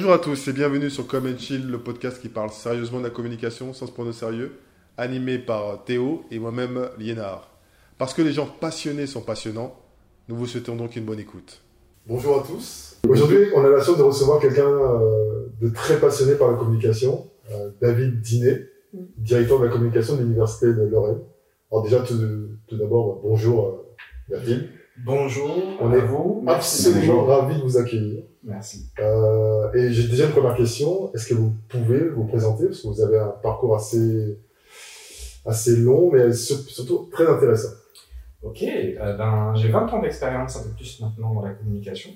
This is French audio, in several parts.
Bonjour à tous et bienvenue sur Come and Chill, le podcast qui parle sérieusement de la communication sans se prendre au sérieux, animé par Théo et moi-même Liénard. Parce que les gens passionnés sont passionnants, nous vous souhaitons donc une bonne écoute. Bonjour à tous. Aujourd'hui, on a la chance de recevoir quelqu'un euh, de très passionné par la communication, euh, David Dinet, directeur de la communication de l'Université de Lorraine. Alors déjà, tout, tout d'abord, bonjour euh, David. Bonjour On est vous. Absolument ravi de vous accueillir. Merci. Euh, et j'ai déjà une première question. Est-ce que vous pouvez vous présenter? Parce que vous avez un parcours assez, assez long, mais sur- surtout très intéressant. Ok, euh, ben, j'ai 20 ans d'expérience, un peu plus maintenant dans la communication.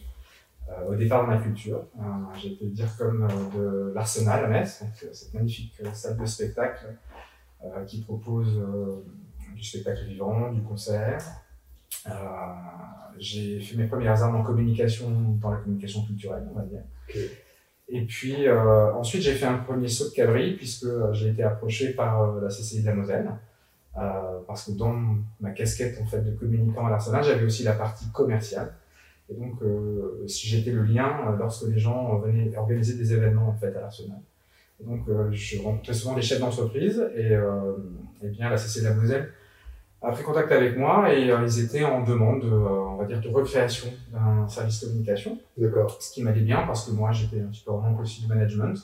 Euh, au départ dans la culture, j'ai été dire comme de l'Arsenal à Metz, cette magnifique salle de spectacle qui propose du spectacle vivant, du concert. Euh, j'ai fait mes premières armes en communication, dans la communication culturelle, on va dire. Et puis euh, ensuite, j'ai fait un premier saut de cabri puisque euh, j'ai été approché par la CCI de la Moselle. Parce que dans ma casquette en fait de communicant à l'Arsenal, j'avais aussi la partie commerciale. Et donc, si j'étais le lien lorsque les gens venaient organiser des événements en fait à l'Arsenal. Donc, euh, je rencontrais souvent des chefs d'entreprise et, euh, et bien la CCI de la Moselle a pris contact avec moi et euh, ils étaient en demande, de, euh, on va dire, de recréation d'un service communication. D'accord. Ce qui m'allait bien parce que moi j'étais un petit peu en manque aussi du management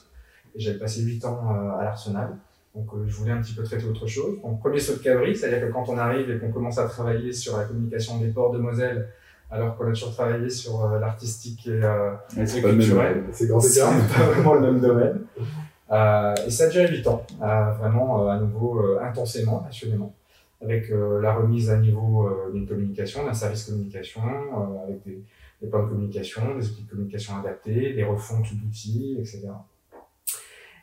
et j'avais passé 8 ans euh, à l'Arsenal. Donc je voulais un petit peu traiter autre chose. Donc premier saut de cabri, c'est-à-dire que quand on arrive et qu'on commence à travailler sur la communication des ports de Moselle, alors qu'on a toujours travaillé sur l'artistique et, et culturel, C'est pas vraiment le même domaine. Euh, et ça a duré 8 ans, euh, vraiment euh, à nouveau intensément, passionnément, avec euh, la remise à niveau euh, d'une communication, d'un service communication, euh, avec des, des plans de communication, des outils de communication adaptés, des refontes d'outils, etc.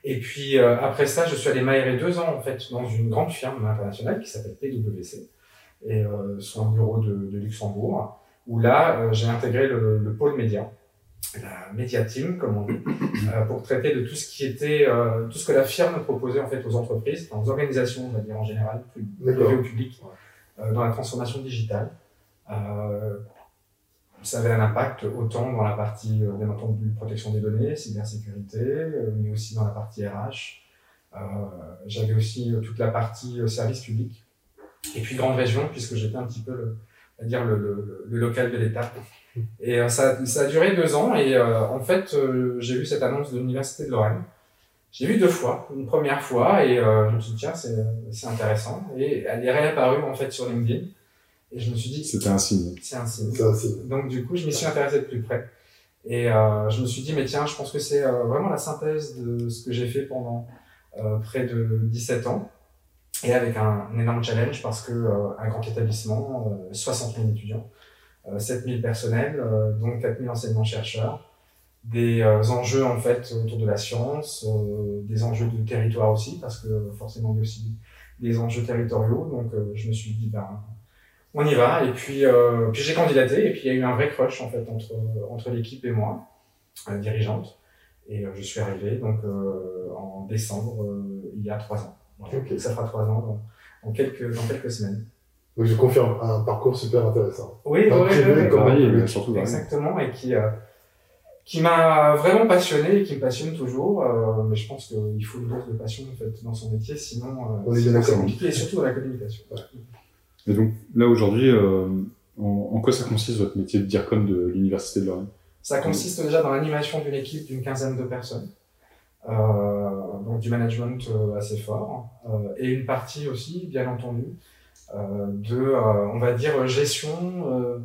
Et puis euh, après ça, je suis allé m'aérer deux ans en fait dans une grande firme internationale qui s'appelle PwC et euh, son bureau de, de Luxembourg, où là j'ai intégré le, le pôle média, la media team comme on dit, euh, pour traiter de tout ce qui était euh, tout ce que la firme proposait en fait aux entreprises, aux organisations, on va dire en général, plus au public, euh, dans la transformation digitale. Euh, ça avait un impact autant dans la partie, bien entendu, protection des données, cybersécurité, mais aussi dans la partie RH. J'avais aussi toute la partie service public. Et puis grande région, puisque j'étais un petit peu le, va dire le, le, le local de l'État. Et euh, ça, ça a duré deux ans. Et euh, en fait, euh, j'ai vu cette annonce de l'Université de Lorraine. J'ai vu deux fois, une première fois, et euh, je me suis dit, tiens, c'est intéressant. Et elle est réapparue en fait sur LinkedIn. Et je me suis dit, C'était un signe. c'est un signe. Ça, c'est- Donc du coup, je m'y suis intéressé de plus près. Et euh, je me suis dit, mais tiens, je pense que c'est euh, vraiment la synthèse de ce que j'ai fait pendant euh, près de 17 ans. Et avec un, un énorme challenge parce que euh, un grand établissement, euh, 60 000 étudiants, euh, 7 000 personnels, euh, dont 4 000 enseignants-chercheurs, des euh, enjeux en fait autour de la science, euh, des enjeux de territoire aussi, parce que euh, forcément il y a aussi des enjeux territoriaux. Donc euh, je me suis dit, ben, on y va. Et puis, euh, puis j'ai candidaté et puis il y a eu un vrai crush en fait entre, entre l'équipe et moi, euh, dirigeante. Et euh, je suis arrivé donc euh, en décembre euh, il y a trois ans. Voilà. Donc, Ça fera trois ans dans, dans quelques dans quelques semaines. Donc je confirme, un parcours super intéressant. Oui, oui, privé oui, surtout exactement et qui euh, qui m'a vraiment passionné et qui me passionne toujours. euh, mais je pense qu'il faut une dose de passion en fait dans son métier, sinon euh, On est bien sinon, c'est d'accord. compliqué et surtout dans la communication. Et donc, là, aujourd'hui, euh, en, en quoi ça consiste votre métier de DIRCOM de l'Université de Lorraine? Ça consiste déjà dans l'animation d'une équipe d'une quinzaine de personnes, euh, donc du management euh, assez fort, euh, et une partie aussi, bien entendu, euh, de, euh, on va dire, gestion euh,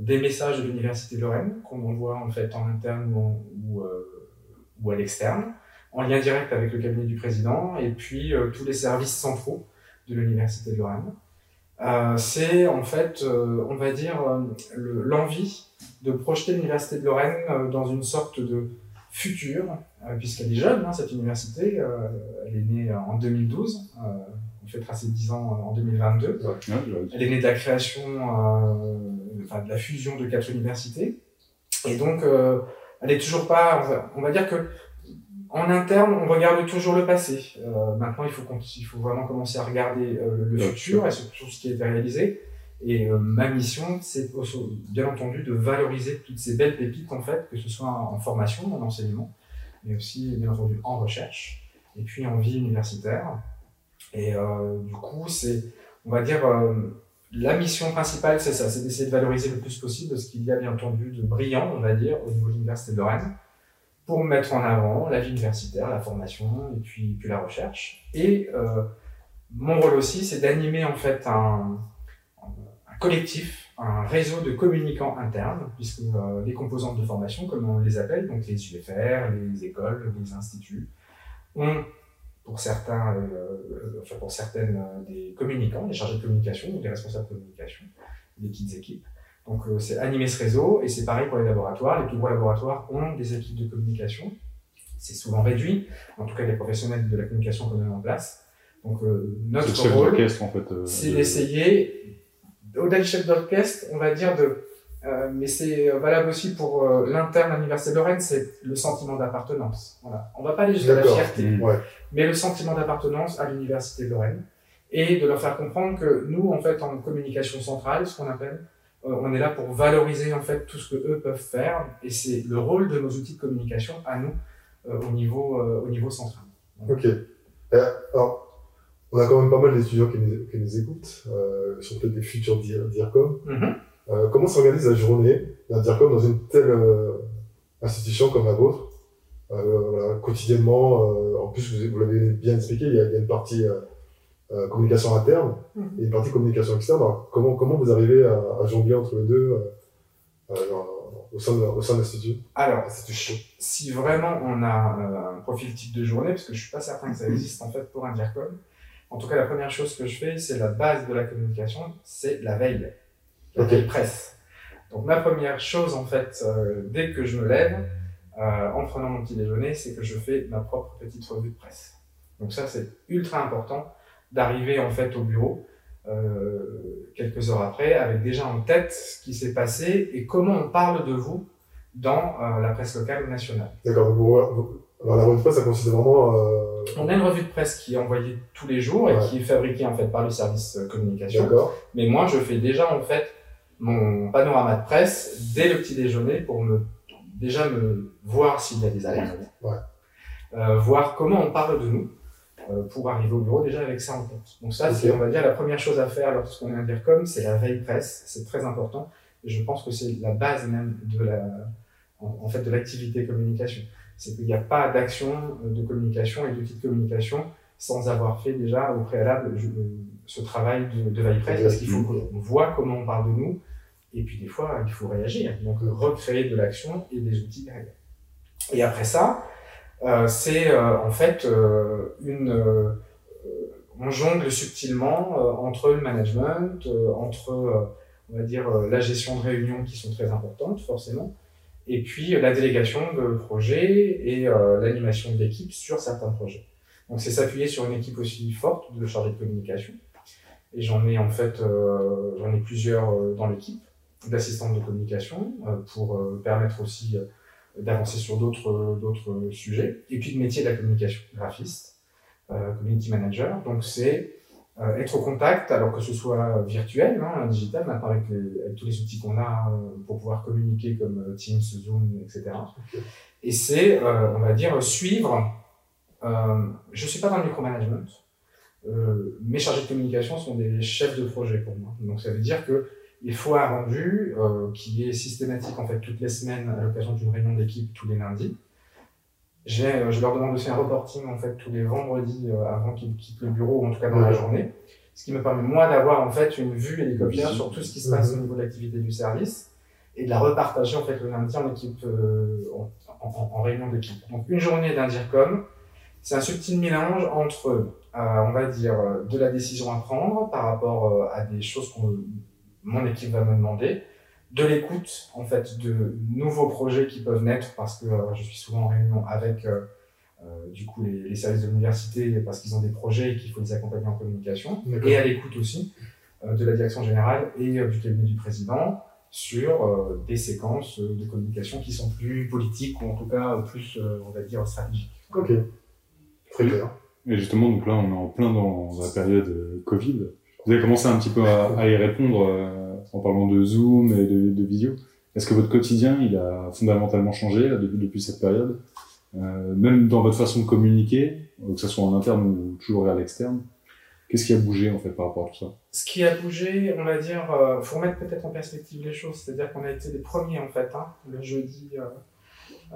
des messages de l'Université de Lorraine, qu'on envoie en fait en interne ou, euh, à l'externe, en lien direct avec le cabinet du président, et puis euh, tous les services centraux de l'Université de Lorraine. Euh, c'est en fait, euh, on va dire, euh, le- l'envie de projeter l'Université de Lorraine euh, dans une sorte de futur, euh, puisqu'elle est jeune, hein, cette université, euh, elle est née euh, en 2012, euh, on fêtera ses 10 ans euh, en 2022. Ouais, j'aurais dit. Elle est née de la création, euh, enfin de la fusion de quatre universités. Et donc, euh, elle est toujours pas, on va, on va dire que en interne, on regarde toujours le passé. Euh, maintenant, il faut, il faut vraiment commencer à regarder euh, le futur et surtout ce qui a été réalisé. Et ma mission, c'est bien entendu de valoriser toutes ces belles pépites, en fait, que ce soit en formation, en enseignement, mais aussi bien entendu en recherche, et puis en vie universitaire. Et euh, du coup, c'est, on va dire, euh, la mission principale, c'est ça, c'est d'essayer de valoriser le plus possible ce qu'il y a bien entendu de brillant, on va dire, au niveau de l'Université de Rennes, pour mettre en avant la vie universitaire, la formation et puis, puis la recherche. Et euh, mon rôle aussi, c'est d'animer en fait un, collectif, un réseau de communicants internes, puisque les composantes de formation, comme on les appelle, donc les UFR, les écoles, les instituts, ont pour certains, euh, enfin pour certaines euh, des communicants, des chargés de communication ou des responsables de communication, des petites équipes. Donc euh, c'est animer ce réseau et c'est pareil pour les laboratoires. Les plus gros laboratoires ont des équipes de communication. C'est souvent réduit, en tout cas les professionnels de la communication qu'on met en place. Donc euh, notre rôle, d'orchestre, en fait. euh, c'est de- d'essayer, au-delà du chef d'orchestre, on va dire de, euh, mais c'est valable aussi pour euh, l'interne à l'Université de Lorraine, c'est le sentiment d'appartenance. Voilà. On va pas aller jusqu'à la fierté, Mm. Ouais. mais le sentiment d'appartenance à l'Université de Lorraine et de leur faire comprendre que nous, en fait, en communication centrale, ce qu'on appelle, euh, on est là pour valoriser en fait tout ce que eux peuvent faire et c'est le rôle de nos outils de communication à nous euh, au niveau euh, au niveau central. Ok. Euh, alors, on a quand même pas mal d'étudiants qui nous, qui nous écoutent, euh, qui sont peut-être des futurs dir- DIRCOM. Mhm. Euh, comment s'organise la journée d'un DIRCOM dans une telle euh, institution comme la vôtre? Euh, voilà, Quotidiennement, en plus, vous, vous l'avez bien expliqué, il y a, il y a une partie communication interne Mhm. et une partie communication externe. Alors, comment, comment vous arrivez à, à jongler entre les deux au sein de, au sein de l'institut? Alors, si vraiment on a un profil type de journée, parce que je suis pas certain que ça existe en fait pour un DIRCOM, en tout cas la première chose que je fais, c'est la base de la communication, c'est la veille, la Ok. veille presse. Donc ma première chose en fait, euh, dès que je me lève, euh, en prenant mon petit déjeuner, c'est que je fais ma propre petite revue de presse. Donc ça c'est ultra important d'arriver en fait au bureau euh, quelques heures après avec déjà en tête ce qui s'est passé et comment on parle de vous dans la presse locale ou nationale. D'accord. Alors, la revue de presse, ça consiste vraiment. Euh... On a une revue de presse qui est envoyée tous les jours et Ouais. qui est fabriquée en fait par le service communication. D'accord. Mais moi, je fais déjà en fait mon panorama de presse dès le petit déjeuner pour me déjà me voir s'il y a des alertes, Ouais. Euh, voir comment on parle de nous euh, pour arriver au bureau déjà avec ça en tête. Donc ça, c'est on va dire la première chose à faire lorsqu'on est un DIRCOM, c'est la veille presse. C'est très important et je pense que c'est la base même de la en, en fait de l'activité communication. C'est qu'il n'y a pas d'action euh, de communication et d'outils de communication sans avoir fait déjà au préalable je- ce travail de, de veille presse parce qu'il faut qu'on voit comment on parle de nous et puis des fois il faut réagir. Donc recréer de l'action et des outils derrière. Et après ça euh, c'est euh, en fait euh, une on jongle subtilement entre le management entre on va dire la gestion de réunions qui sont très importantes forcément et puis la délégation de projets et l'animation de l'équipe sur certains projets. Donc c'est s'appuyer sur une équipe aussi forte de chargés de communication. Et j'en ai en fait j'en ai plusieurs dans l'équipe d'assistantes de communication euh, pour euh, permettre aussi euh, d'avancer sur d'autres sujets. Et puis de métier de la communication graphiste community manager. Donc c'est être au contact alors que ce soit virtuel hein, digital maintenant avec, les- avec tous les outils qu'on a pour pouvoir communiquer comme Teams Zoom etc et c'est euh, on va dire suivre euh, je suis pas dans le micromanagement euh, mes chargés de communication sont des chefs de projet pour moi. Donc ça veut dire que il faut un rendu euh, qui est systématique en fait toutes les semaines à l'occasion d'une réunion d'équipe tous les lundis. Euh, je leur demande aussi un reporting en fait tous les vendredis euh, avant qu'ils quittent le bureau ou en tout cas dans la journée, ce qui me permet moi d'avoir en fait une vue hélicoptère sur tout ce qui se passe Mhm. au niveau de l'activité du service et de la repartager en fait le lundi en équipe euh, en, en- en réunion d'équipe. Donc une journée d'un DIRCOM, c'est un subtil mélange entre, euh, on va dire, de la décision à prendre par rapport euh, à des choses que mon équipe va me demander, de l'écoute en fait de nouveaux projets qui peuvent naître parce que euh, je suis souvent en réunion avec euh, euh, du coup les, les services de l'université parce qu'ils ont des projets et qu'il faut les accompagner en communication et à l'écoute aussi euh, de la direction générale et euh, du cabinet du président sur euh, des séquences de communication qui sont plus politiques ou en tout cas plus euh, on va dire stratégiques. Ok. Très clair. Et justement, donc là, on est en plein dans la période euh, Covid. Vous avez commencé un petit peu à, à y répondre euh, en parlant de Zoom et de, de visio. Est-ce que votre quotidien, il a fondamentalement changé là, depuis, depuis cette période? Euh, même dans votre façon de communiquer, que ce soit en interne ou toujours à l'externe, qu'est-ce qui a bougé en fait par rapport à tout ça? Ce qui a bougé, on va dire, euh, faut remettre peut-être en perspective les choses, c'est-à-dire qu'on a été les premiers en fait, hein, le jeudi euh,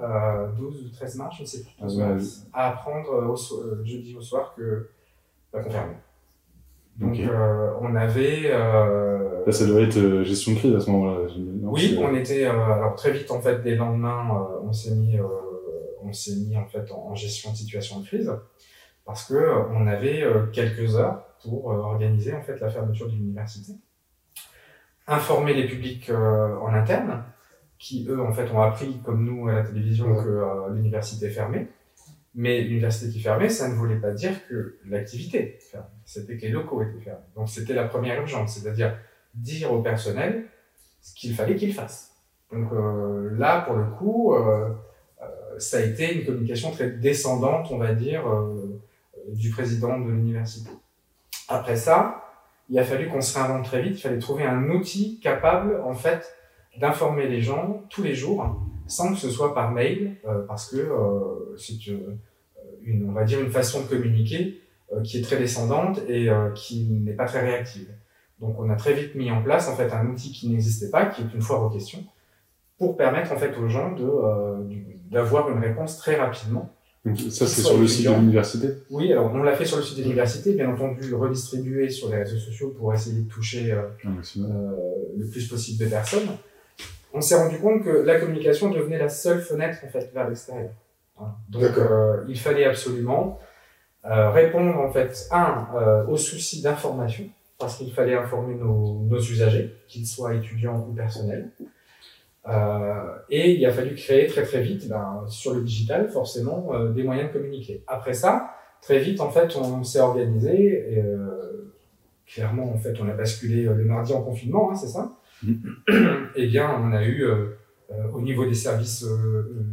euh, 12 ou 13 mars, je ne sais plus, 12 Ah mars, à apprendre euh, au so- euh, jeudi au soir que bah, qu'on fermait. Donc euh, on avait euh, Là, ça doit être euh, gestion de crise à ce moment-là. Oui, on était euh, alors très vite en fait dès le lendemain, euh, on s'est mis, euh, on s'est mis en fait en, en gestion de situation de crise parce que on avait euh, quelques heures pour organiser en fait la fermeture de l'université, informer les publics euh, en interne qui eux en fait ont appris comme nous à la télévision Ouais. que euh, l'université est fermée. Mais l'université qui fermait, ça ne voulait pas dire que l'activité fermée. C'était que les locaux étaient fermés. Donc c'était la première urgence, c'est-à-dire dire au personnel ce qu'il fallait qu'il fasse. Donc euh, là, pour le coup, euh, euh, ça a été une communication très descendante, on va dire, du président de l'université. Après ça, il a fallu qu'on se réinvente très vite. Il fallait trouver un outil capable, en fait, d'informer les gens tous les jours, sans que ce soit par mail, euh, parce que euh, c'est euh, une, on va dire, une façon de communiquer qui est très descendante et qui n'est pas très réactive. Donc, on a très vite mis en place en fait un outil qui n'existait pas, qui est une foire aux questions, pour permettre en fait aux gens de euh, d'avoir une réponse très rapidement. Donc, ça, c'est sur le site de l'université? Oui, alors on l'a fait sur le site de l'université, bien entendu redistribué sur les réseaux sociaux pour essayer de toucher euh, euh, le plus possible de personnes. On s'est rendu compte que la communication devenait la seule fenêtre en fait vers l'extérieur. Voilà. Donc euh, il fallait absolument euh, répondre en fait un euh, aux soucis d'information parce qu'il fallait informer nos, nos usagers, qu'ils soient étudiants ou personnels. Et il a fallu créer très très vite ben, sur le digital forcément des moyens de communiquer. Après ça, très vite en fait on s'est organisé. Et, clairement en fait on a basculé le mardi en confinement, hein, c'est ça? Eh bien on a eu euh, euh, au niveau des services euh,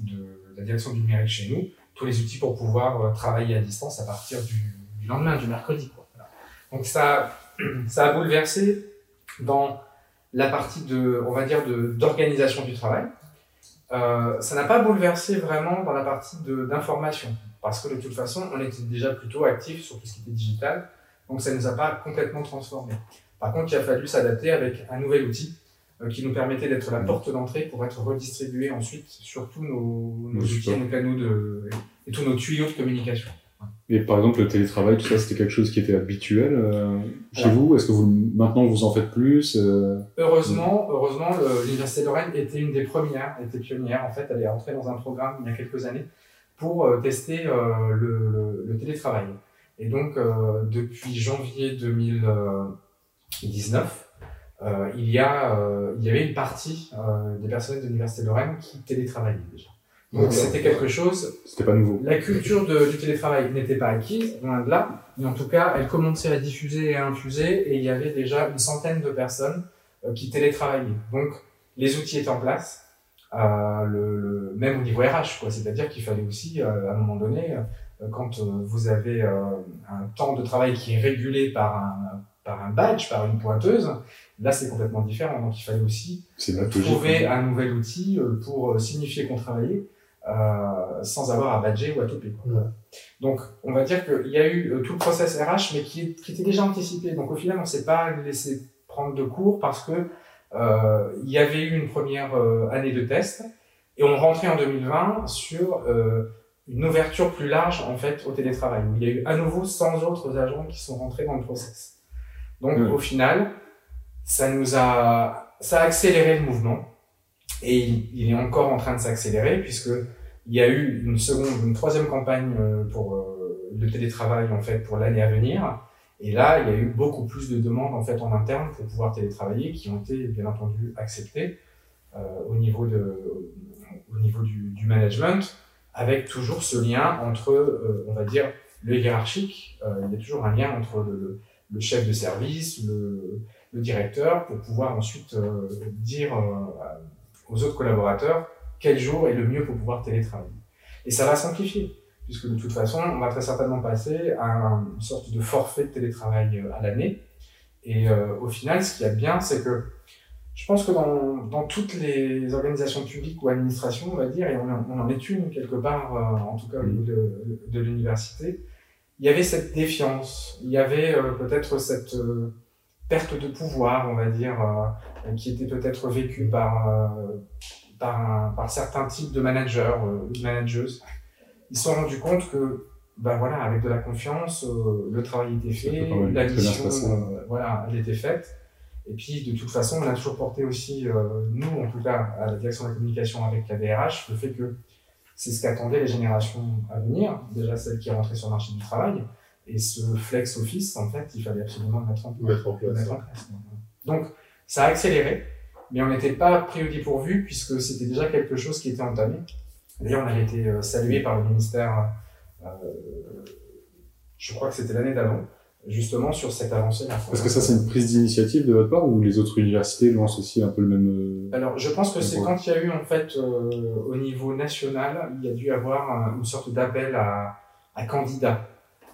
de la direction du numérique chez nous tous les outils pour pouvoir travailler à distance à partir du, lendemain, du mercredi. Donc ça, ça a bouleversé dans la partie de, on va dire, d'organisation du travail. Ça n'a pas bouleversé vraiment dans la partie d'information, parce que de toute façon, on était déjà plutôt actif sur tout ce qui était digital, donc ça ne nous a pas complètement transformé. Par contre, il a fallu s'adapter avec un nouvel outil euh, qui nous permettait d'être la porte d'entrée pour être redistribué ensuite sur tous nos, nos outils nos canaux de, et tous nos tuyaux de communication. Et par exemple, le télétravail, tout ça, c'était quelque chose qui était habituel euh, chez vous? Est-ce que vous, maintenant, vous en faites plus euh, Heureusement, heureusement, l'université de Lorraine était une des premières, était pionnière en fait. Elle est rentrée dans un programme il y a quelques années pour tester euh, le, le- le télétravail. Et donc, depuis janvier 2019, euh, il y a, euh, il y avait une partie euh, des personnels de l'université de Lorraine qui télétravaillaient déjà. Donc, c'était quelque chose C'était pas nouveau. la culture de- du télétravail n'était pas acquise, loin de là, mais en tout cas, elle commençait à diffuser et à infuser, et il y avait déjà une centaine de personnes qui télétravaillaient. Donc, les outils étaient en place, le, le- même au niveau RH, quoi. C'est-à-dire qu'il fallait aussi, à un moment donné, quand vous avez un temps de travail qui est régulé par un, par un badge, par une pointeuse, là, c'est complètement différent. Donc, il fallait aussi trouver un nouvel outil euh, pour euh, signifier qu'on travaillait euh, sans avoir à badger ou à toper. quoi. Ouais. Donc, on va dire qu'il y a eu tout le process RH, mais qui, était déjà anticipé. Donc, au final, on s'est pas laissé prendre de cours parce que euh, il y avait eu une première euh, année de test et on rentrait en 2020 sur une ouverture plus large en fait au télétravail où il y a eu à nouveau 100 autres agents qui sont rentrés dans le process. Donc, au final, ça nous a ça a accéléré le mouvement et il, il est encore en train de s'accélérer puisque il y a eu une seconde, une troisième campagne euh, pour euh, le télétravail en fait pour l'année à venir. Et là, il y a eu beaucoup plus de demandes en fait en interne pour pouvoir télétravailler qui ont été bien entendu acceptées euh, au niveau de au niveau du, du management avec toujours ce lien entre euh, on va dire le hiérarchique. Il y a toujours un lien entre le, le- chef de service, le, directeur pour pouvoir ensuite euh, dire euh, aux autres collaborateurs quel jour est le mieux pour pouvoir télétravailler. Et ça va s'amplifier, puisque de toute façon, on va très certainement passer à une sorte de forfait de télétravail euh, à l'année. Et au final, ce qu'il y a de bien, c'est que Je pense que dans, toutes les organisations publiques ou administrations, on va dire, et on, en est une quelque part, en tout cas au niveau de l'université, il y avait cette défiance, il y avait peut-être cette perte de pouvoir, on va dire, euh, qui était peut-être vécue par, euh, par, par, certains types de managers ou de manageuses. Ils se sont rendus compte que, ben voilà, avec de la confiance, euh, le travail était fait, la mission, voilà, elle était faite. Et puis, de toute façon, on a toujours porté aussi, nous, en tout cas, à la direction de la communication avec la DRH, le fait que c'est ce qu'attendaient les générations à venir, déjà celles qui rentraient sur le marché du travail, et ce flex office, en fait, il fallait absolument le mettre en, mettre en place. Donc, ça a accéléré, mais on n'était pas pris au dépourvu puisque c'était déjà quelque chose qui était entamé. D'ailleurs, on avait été euh, salué par le ministère, euh, je crois que c'était l'année d'avant, justement sur cette avancée. Est-ce que ça, c'est une prise d'initiative de votre part ou les autres universités lancent aussi un peu le même. Euh, Alors, je pense que c'est quand il y a eu, en fait, au niveau national, il y a dû avoir une sorte d'appel à, à candidats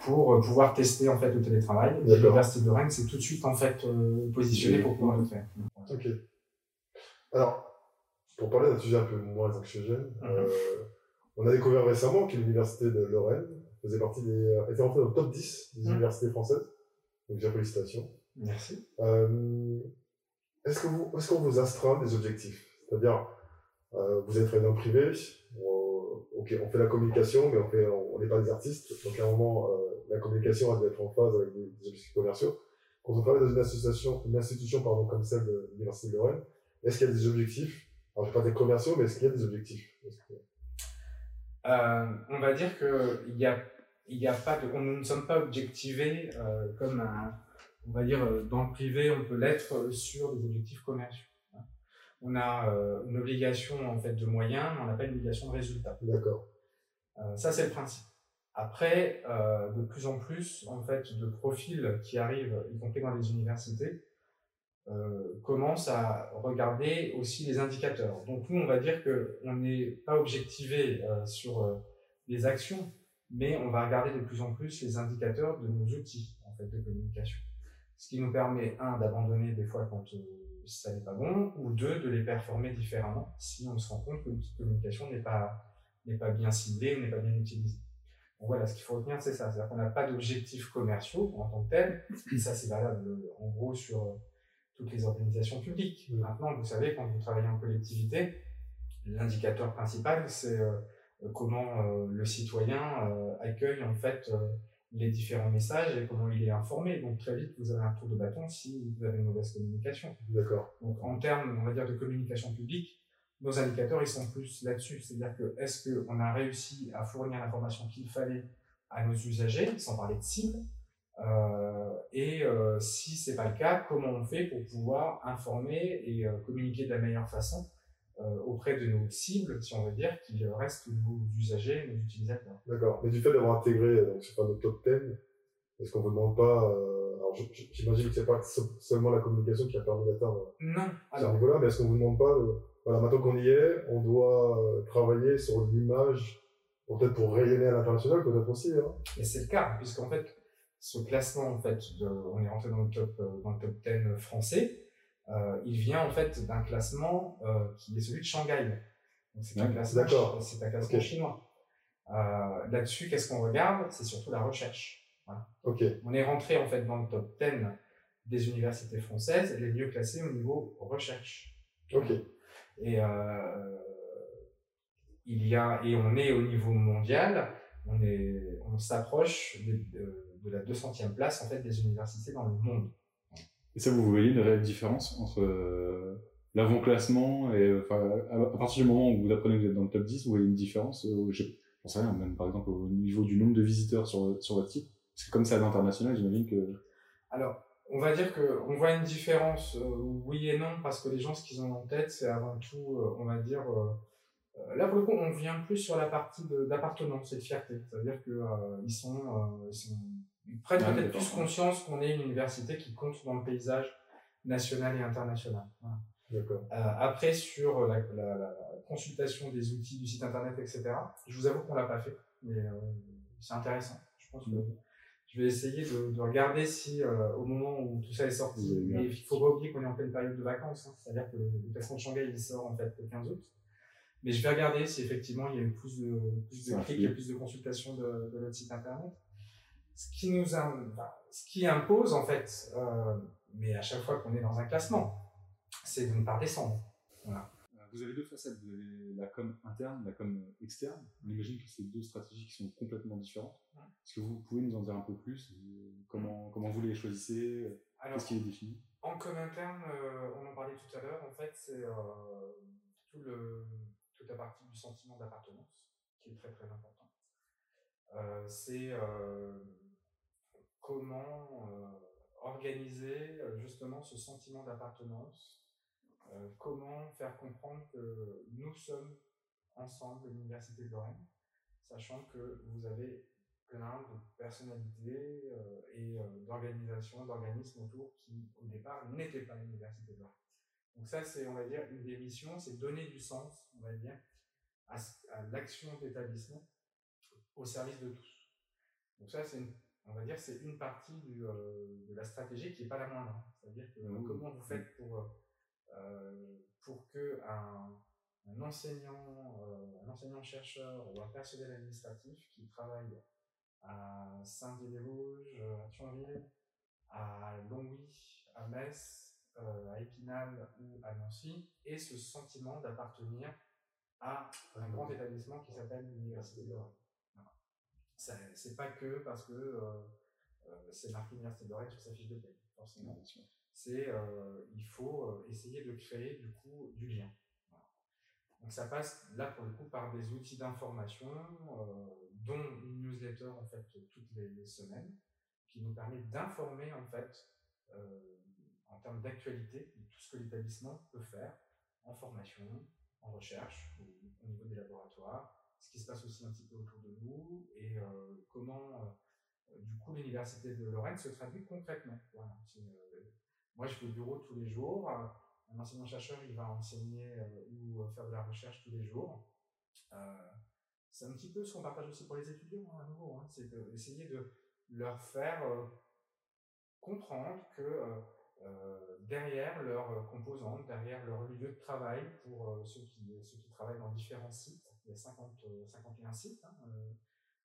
pour euh, pouvoir tester en fait le télétravail. L'université de Rennes s'est tout de suite en fait euh, positionnée pour pouvoir le faire. Ok. Alors, pour parler d'un sujet un peu moins anxiogène, mhm. euh, on a découvert récemment que l'université de Lorraine faisait partie des, était rentrée dans le top 10 des mhm. universités françaises. Donc déjà félicitations. Merci. est-ce que vous, est-ce qu'on vous astreint des objectifs? C'est-à-dire, vous êtes dans le privé, ok, on fait la communication, mais on fait, on n'est pas des artistes. Donc à un moment, euh, la communication a dû être en phase avec des, objectifs commerciaux. Quand on travaille dans une association, une institution pardon, comme celle de l'Université de Lorraine, est-ce qu'il y a des objectifs? Alors je vais pas des commerciaux, mais est-ce qu'il y a des objectifs? Euh, On va dire que il y a, il y a pas de, on ne sommes pas objectivés euh, comme un, on va dire dans le privé, on peut l'être sur des objectifs commerciaux on a euh, une obligation en fait de moyens, mais on n'a pas une obligation de résultat. D'accord. Euh, ça c'est le principe. Après, euh, de plus en plus en fait de profils qui arrivent, y compris dans les universités, commencent à regarder aussi les indicateurs. Donc nous, on va dire que on n'est pas objectivé sur les actions, mais on va regarder de plus en plus les indicateurs de nos outils en fait de communication. Ce qui nous permet un d'abandonner des fois quand ça n'est pas bon, ou deux, de les performer différemment si on se rend compte que notre communication n'est pas, n'est pas bien ciblée ou n'est pas bien utilisée. Donc voilà, ce qu'il faut retenir, c'est ça. C'est-à-dire qu'on n'a pas d'objectifs commerciaux en tant que tel, et ça c'est valable en gros sur euh, toutes les organisations publiques. Maintenant, vous savez, quand vous travaillez en collectivité, l'indicateur principal, c'est euh, comment euh, le citoyen accueille en fait les différents messages et comment il est informé. Donc très vite, vous avez un tour de bâton si vous avez une mauvaise communication. D'accord. Donc en termes, on va dire, de communication publique, nos indicateurs, ils sont plus là-dessus. C'est-à-dire que est-ce qu'on a réussi à fournir l'information qu'il fallait à nos usagers, sans parler de cible, euh, et euh, si c'est pas le cas, comment on fait pour pouvoir informer et euh, communiquer de la meilleure façon euh, auprès de nos cibles, si on veut dire, qui restent nos usagers, nos utilisateurs. D'accord. Mais du fait d'avoir intégré, euh, donc c'est pas notre top 10, est-ce qu'on ne vous demande pas, euh, alors j'imagine que c'est pas seulement la communication qui a permis d'atteindre non. ce niveau-là, mais est-ce qu'on ne vous demande pas, voilà, maintenant qu'on y est, on doit travailler sur l'image, peut-être pour rayonner à l'international, peut-être aussi. Hein. Et c'est le cas, puisqu'en fait, ce classement, en fait, on est rentré dans le top, dans le top 10 français, euh, il vient en fait d'un classement euh, qui est celui de Shanghai. C'est un classement, c'est un classement chinois. Euh, là-dessus, qu'est-ce qu'on regarde? C'est surtout la recherche. Voilà. On est rentré en fait dans le top 10 des universités françaises, les mieux classées au niveau recherche. Et il y a et on est au niveau mondial, on est, on s'approche de, de, la 200e place en fait des universités dans le monde. Et ça, vous voyez une réelle différence entre euh, l'avant-classement et enfin, à, partir du moment où vous apprenez que vous êtes dans le top 10, vous voyez une différence euh, J'en sais rien, même par exemple au niveau du nombre de visiteurs sur, sur votre site Parce que comme c'est à l'international, j'imagine que. Alors, on va dire qu'on voit une différence, euh, oui et non, parce que les gens, ce qu'ils ont en tête, c'est avant tout, on va dire. Là, pour le coup, on vient plus sur la partie d'appartenance et de fierté. C'est-à-dire qu'ils ils sont ils prennent peut-être plus conscience qu'on est une université qui compte dans le paysage national et international. Euh, après, sur la, consultation des outils du site internet, etc., je vous avoue qu'on l'a pas fait, mais euh, c'est intéressant. Je pense que je vais essayer de, de regarder si, euh, au moment où tout ça est sorti, bien mais il faut pas oublier qu'on est en pleine période de vacances, hein, c'est-à-dire que le classement de Shanghai, il sort en fait le 15 août. Mais je vais regarder si effectivement il y a eu plus de, plus de clics et plus de consultations de, de notre site internet. Ce qui nous a, enfin, ce qui impose en fait, euh, mais à chaque fois qu'on est dans un classement, c'est de ne pas descendre. Euh, Vous avez deux facettes. Vous avez la com interne, la com externe. On imagine que c'est deux stratégies qui sont complètement différentes. Est-ce que vous pouvez nous en dire un peu plus? Comment, comment vous les choisissez? Qu'est-ce qui est défini En com interne, euh, on en parlait tout à l'heure, en fait, c'est euh, tout le, toute la partie du sentiment d'appartenance qui est très très important. Euh, c'est euh, comment euh, organiser justement ce sentiment d'appartenance, comment faire comprendre que nous sommes ensemble l'Université de Lorraine, sachant que vous avez plein de personnalités et d'organisations, d'organismes autour qui, au départ, n'étaient pas l'Université de Lorraine. Donc ça, c'est, on va dire, une des missions, c'est donner du sens, on va dire, à l'action d'établissement au service de tous. Donc ça, c'est, une- on va dire, c'est une partie du, euh, de la stratégie qui n'est pas la moindre. hein. C'est-à-dire que Oui. comment vous faites pour, euh, pour que un, un enseignant, euh, un enseignant-chercheur ou un personnel administratif qui travaille à Saint-Dié-des-Vosges, à Thionville, à Longwy, à Metz, euh, à Épinal ou à Nancy, ait ce sentiment d'appartenir à un grand établissement qui s'appelle l'Université de Lorraine. C'est pas que parce que euh, euh, c'est marqué Lorraine sur sa fiche de forcément sûr. c'est euh, il faut euh, essayer de créer du coup du lien. Voilà. Donc ça passe là pour le coup par des outils d'information, euh, dont une newsletter en fait toutes les semaines, qui nous permet d'informer en fait en termes d'actualité de tout ce que l'établissement peut faire en formation, en recherche, au niveau des laboratoires, ce qui se passe aussi un petit peu autour de nous et euh, comment euh, du coup l'université de Lorraine se traduit concrètement. Voilà. Euh, moi, je vais au bureau tous les jours. Un enseignant-chercheur, il va enseigner ou faire de la recherche tous les jours. C'est un petit peu ce qu'on partage aussi pour les étudiants, hein, à nouveau. hein. c'est d'essayer de leur faire comprendre que derrière leurs composantes, derrière leur lieu de travail, pour euh, ceux, qui, travaillent dans différents sites, il y a 50, euh, 51 sites, hein, euh,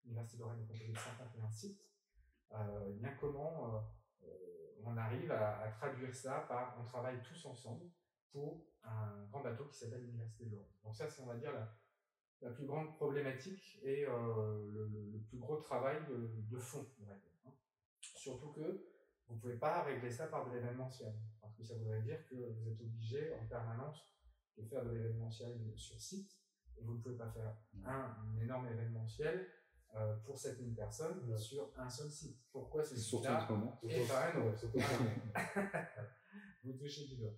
l'Université de Lorraine est composée de 51 sites, euh, bien comment euh, euh, on arrive à, traduire ça par on travaille tous ensemble pour un grand bateau qui s'appelle l'Université de Lorraine. Donc ça, c'est on va dire la, plus grande problématique et euh, le, plus gros travail de, fond, hein. Surtout que vous ne pouvez pas régler ça par de l'événementiel, parce que ça voudrait dire que vous êtes obligé en permanence de faire de l'événementiel sur site, et vous ne pouvez pas faire un, énorme événementiel euh, pour 7000 personnes Ouais. sur un seul site. Pourquoi c'est ce moment. et pas un autre. Vous touchez du doigt.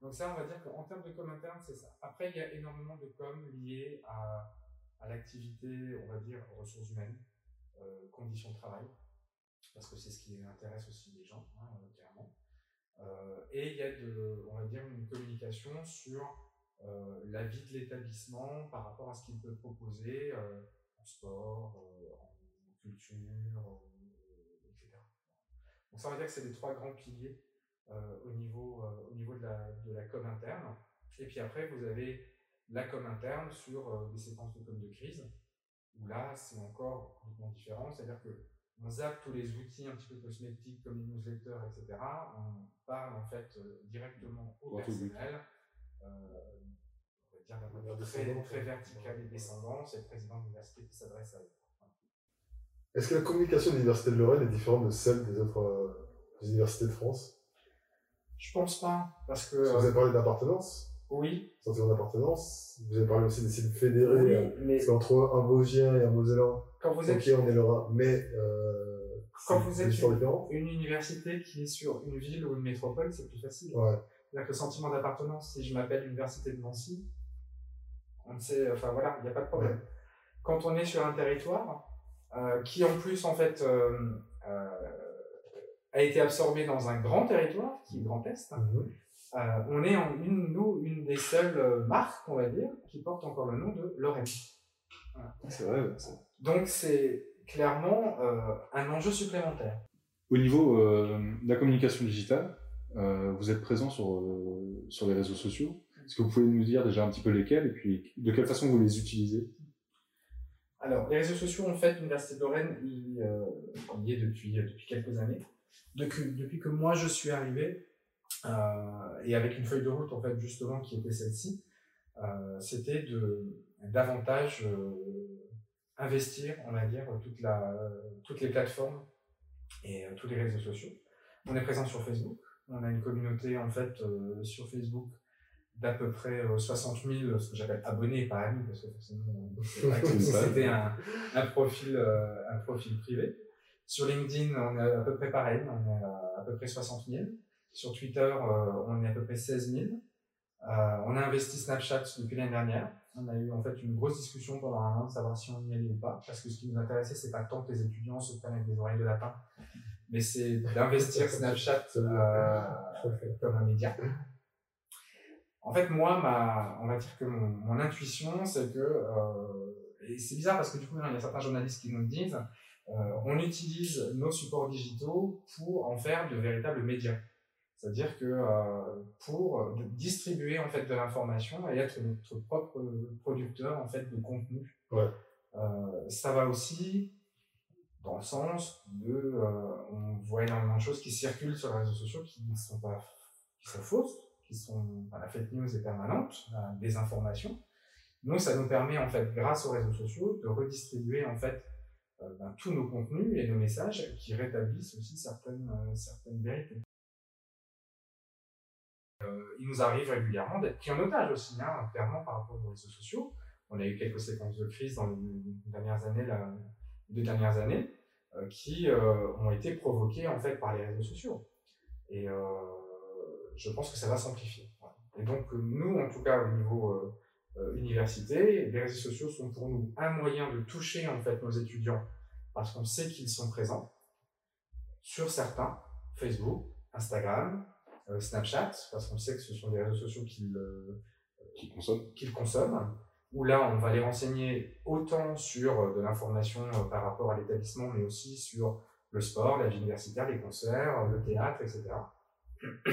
Donc ça, on va dire qu'en termes de com interne, c'est ça. Après, il y a énormément de com liés à, à l'activité, on va dire, ressources humaines, euh, conditions de travail, parce que c'est ce qui intéresse aussi les gens, hein, euh, clairement. Euh, et il y a, de, on va dire, une communication sur euh, la vie de l'établissement par rapport à ce qu'il peut proposer euh, en sport, en culture, etc. Donc ça, va dire que c'est les trois grands piliers au, niveau, au niveau de la, de la com interne. Et puis après, vous avez la com interne sur des séquences de com de crise, où là, c'est encore complètement différent. C'est-à-dire que on zappe tous les outils un petit peu cosmétiques comme les newsletters, etc. On parle en fait euh, directement au personnel. Euh, on va dire d'un point de La vue très, très quoi. vertical et descendant, c'est le président de l'université qui s'adresse à eux. Est-ce que la communication de l'Université de Lorraine est différente de celle des autres euh, universités de France? Je pense pas, parce que Parce que Vous euh, avez parlé d'appartenance, oui, sentiment d'appartenance. Vous avez parlé aussi des cellules fédérées. oui, euh, mais Parce qu'entre un Vosgien et un Mosellan, quand vous êtes ok, on est Lorrain, mais euh, Quand vous êtes une- une université qui est sur une ville ou une métropole, c'est plus facile. Ouais. C'est-à-dire que le sentiment d'appartenance, si je m'appelle l'université de Nancy, on ne sait, enfin voilà, il n'y a pas de problème. Quand on est sur un territoire euh, qui en plus en fait euh, euh, a été absorbé dans un grand territoire, qui est Grand Est, hein, Mhm. Euh, on est en une, nous, une des seules euh, marques, on va dire, qui porte encore le nom de Lorraine. C'est vrai, Donc c'est clairement un enjeu supplémentaire. Au niveau de la communication digitale, vous êtes présent sur, sur les réseaux sociaux. Est-ce que vous pouvez nous dire déjà un petit peu lesquels et puis de quelle façon vous les utilisez? Alors, les réseaux sociaux, en fait, l'Université de Lorraine y, y, est depuis, depuis quelques années. Depuis, depuis que moi je suis arrivé, euh, et avec une feuille de route en fait justement qui était celle-ci, euh, c'était de davantage euh, investir, on va dire, toute la, toutes les plateformes et tous les réseaux sociaux. On est présent sur Facebook. On a une communauté en fait sur Facebook d'à peu près 60 000, ce que j'appelle abonnés, pas amis, parce que forcément c'était un, un, profil, un profil privé. Sur LinkedIn, on est à peu près pareil, on est à, à peu près 60 000. Sur Twitter, euh, on est à peu près 16 000. Euh, on a investi Snapchat depuis l'année dernière. On a eu en fait une grosse discussion pendant un an de savoir si on y allait ou pas, parce que ce qui nous intéressait, c'est pas tant que les étudiants se prennent avec des oreilles de lapin, mais c'est d'investir Snapchat euh, comme un média. En fait, moi, ma, on va dire que mon, intuition, c'est que, euh, et c'est bizarre parce que du coup, il y a certains journalistes qui nous disent, euh, on utilise nos supports digitaux pour en faire de véritables médias. C'est-à-dire que euh, pour distribuer en fait de l'information et être notre propre producteur en fait de contenu, ouais. euh, ça va aussi dans le sens de, euh, on voit énormément de choses qui circulent sur les réseaux sociaux qui ne sont pas, qui sont fausses, qui sont, la fake news est permanente, la désinformation. Nous, ça nous permet en fait, grâce aux réseaux sociaux, de redistribuer en fait euh, ben, tous nos contenus et nos messages qui rétablissent aussi certaines, euh, certaines vérités. Il nous arrive régulièrement d'être pris en otage aussi, hein, clairement par rapport aux réseaux sociaux. On a eu quelques séquences de crise dans les dernières années, la, deux dernières années, euh, qui euh, ont été provoquées en fait par les réseaux sociaux. Et euh, je pense que ça va s'amplifier. Et donc nous, en tout cas au niveau université, les réseaux sociaux sont pour nous un moyen de toucher en fait nos étudiants parce qu'on sait qu'ils sont présents sur certains, Facebook, Instagram, Snapchat, parce qu'on sait que ce sont des réseaux sociaux qu'ils euh, qu consomment. Qu'ils consomment, où là, on va les renseigner autant sur euh, de l'information par rapport à l'établissement, mais aussi sur le sport, la vie universitaire, les concerts, le théâtre, etc.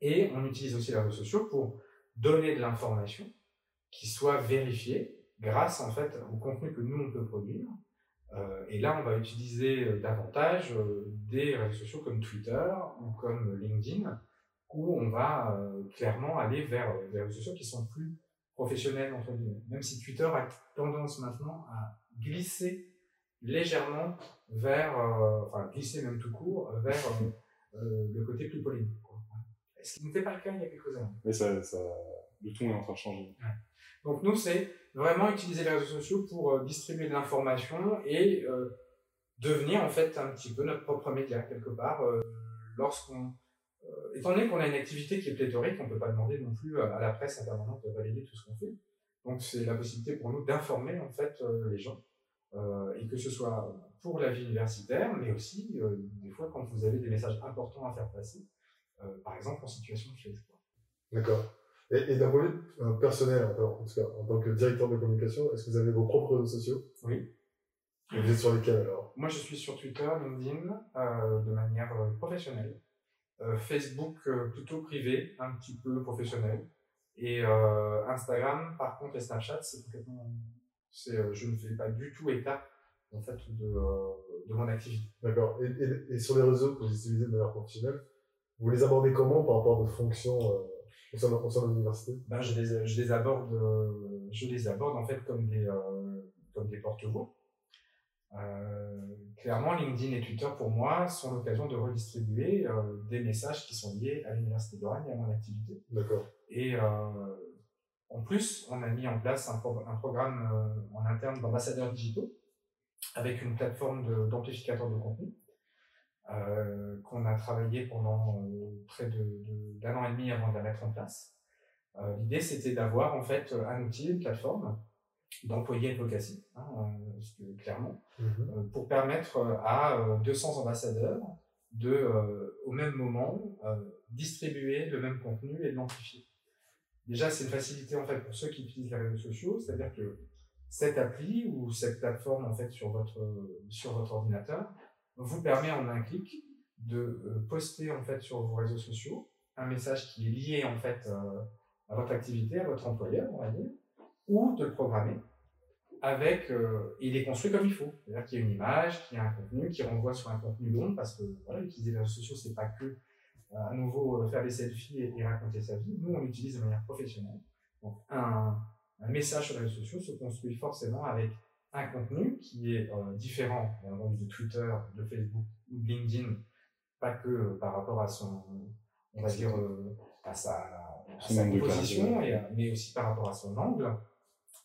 Et on utilise aussi les réseaux sociaux pour donner de l'information qui soit vérifiée grâce en fait au contenu que nous on peut produire euh, et là, on va utiliser euh, davantage euh, des réseaux sociaux comme Twitter ou comme LinkedIn, où on va clairement aller vers des réseaux sociaux qui sont plus professionnels, entre guillemets. Même si Twitter a tendance maintenant à glisser légèrement vers, enfin glisser même tout court, vers le côté plus polémique. Ce qui n'était pas le cas il y a quelques années? Mais ça, ça, le ton est en train de changer. Ouais. Donc nous, c'est vraiment utiliser les réseaux sociaux pour euh, distribuer de l'information et euh, devenir en fait un petit peu notre propre média quelque part. Euh, lorsqu'on, étant donné qu'on a une activité qui est pléthorique, on peut pas demander non plus à la presse intervenante de valider tout ce qu'on fait. Donc c'est la possibilité pour nous d'informer en fait les gens et que ce soit pour la vie universitaire, mais aussi des fois quand vous avez des messages importants à faire passer, par exemple en situation de crise. D'accord. Et, et d'un point de vue euh, personnel, en, tout cas, en tant que directeur de communication, est-ce que vous avez vos propres réseaux sociaux? Oui. Et vous êtes sur lesquels alors? Moi, je suis sur Twitter, LinkedIn, euh, de manière euh, professionnelle. Euh, Facebook, euh, plutôt privé, un petit peu professionnel. Et Instagram, par contre, et Snapchat, c'est complètement. C'est, je ne fais pas du tout état en fait de, de mon activité. D'accord. Et, et, et, sur les réseaux que vous utilisez de manière professionnelle, vous les abordez comment par rapport à vos fonctions au sein de l'université ben, je, les, je les aborde, euh, je les aborde en fait comme des, euh, comme des porte-voix. Euh, clairement, LinkedIn et Twitter pour moi sont l'occasion de redistribuer des messages qui sont liés à l'université de Lorraine et à mon activité. D'accord. Et en plus, on a mis en place un, pro un programme en interne d'ambassadeurs digitaux avec une plateforme d'amplificateur de, de contenu euh, qu'on a travaillé pendant euh, près d'un de, de, an et demi avant de la mettre en place. Euh, L'idée, c'était d'avoir en fait un outil, une plateforme d'employés advocacy, hein, clairement, mm -hmm. pour permettre à 200 ambassadeurs de, au même moment, distribuer le même contenu et de l'amplifier. Déjà, c'est une facilité en fait pour ceux qui utilisent les réseaux sociaux, c'est-à-dire que cette appli ou cette plateforme en fait sur votre sur votre ordinateur vous permet en un clic de euh, poster en fait sur vos réseaux sociaux un message qui est lié en fait euh, à votre activité, à votre employeur, on va dire, ou de le programmer avec euh, il est construit comme il faut. C'est-à-dire qu'il y a une image, qu'il y a un contenu qui renvoie sur un contenu long parce que voilà, utiliser les réseaux sociaux c'est pas que à nouveau faire des selfies et, et, raconter sa vie. Nous on l'utilise de manière professionnelle. Donc un, un message sur les réseaux sociaux se construit forcément avec un contenu qui est euh, différent de Twitter, de Facebook ou de LinkedIn, pas que euh, par rapport à son, on va dire, euh, à sa, à sa composition, et, mais aussi par rapport à son angle.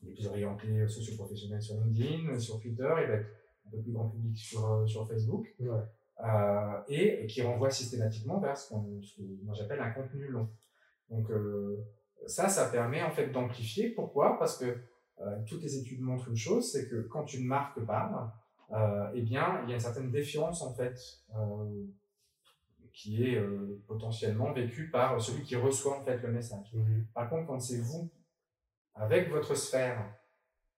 Il est plus orienté socio-professionnel sur LinkedIn, sur Twitter, il va être un peu plus grand public sur, sur Facebook. Ouais. Euh, et qui renvoie systématiquement vers ce, ce que moi j'appelle un contenu long. Donc euh, ça, ça permet en fait d'amplifier. Pourquoi? Parce que toutes les études montrent une chose, c'est que quand une marque parle, euh, eh bien, il y a une certaine défiance en fait euh, qui est euh, potentiellement vécue par celui qui reçoit en fait le message. Mhm. Par contre, quand c'est vous, avec votre sphère,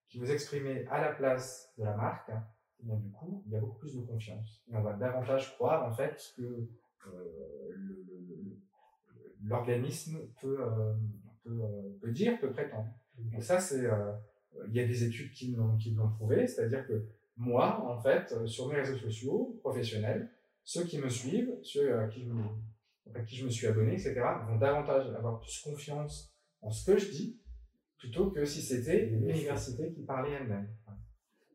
qui vous exprimez à la place de la marque, eh bien, du coup, il y a beaucoup plus de confiance. Et on va davantage croire en fait que euh, l'organisme peut, euh, peut, euh, peut dire, peut prétendre. Donc ça, c'est, euh, il y a des études qui l'ont, prouvé, c'est-à-dire que moi, en fait, euh, sur mes réseaux sociaux professionnels, ceux qui me suivent, ceux à qui je à qui je me suis abonné, etc., vont davantage avoir plus confiance en ce que je dis, plutôt que si c'était l'université qui parlait elle-même.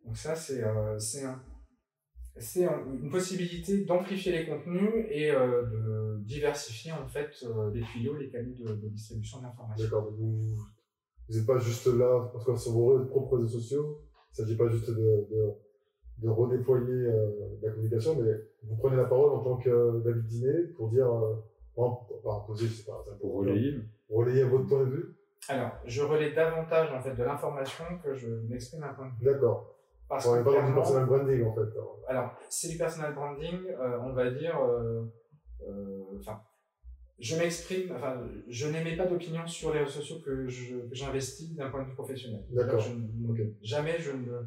Donc ça, c'est, euh, un, une possibilité d'amplifier les contenus et euh, de diversifier en fait euh, les tuyaux, les canaux de, de distribution d'informations. D'accord. Vous vous n'êtes pas juste là, en tout cas sur vos propres réseaux sociaux. Il ne s'agit pas juste de, de, de redéployer euh, la communication, mais vous prenez la parole en tant que euh, David Dinet pour dire, euh, pas poser, je sais pas, pour relayer, relayer votre point de vue. Alors, je relais davantage en fait de l'information que je m'exprime un point de vue. D'accord. Parce on que n'est pas dans du personal branding en fait. Alors, c'est du personal branding, euh, on va dire, euh, euh, enfin, je m'exprime, enfin, je n'émets pas d'opinion sur les réseaux sociaux que j'investis d'un point de vue professionnel. D'accord. Jamais je ne,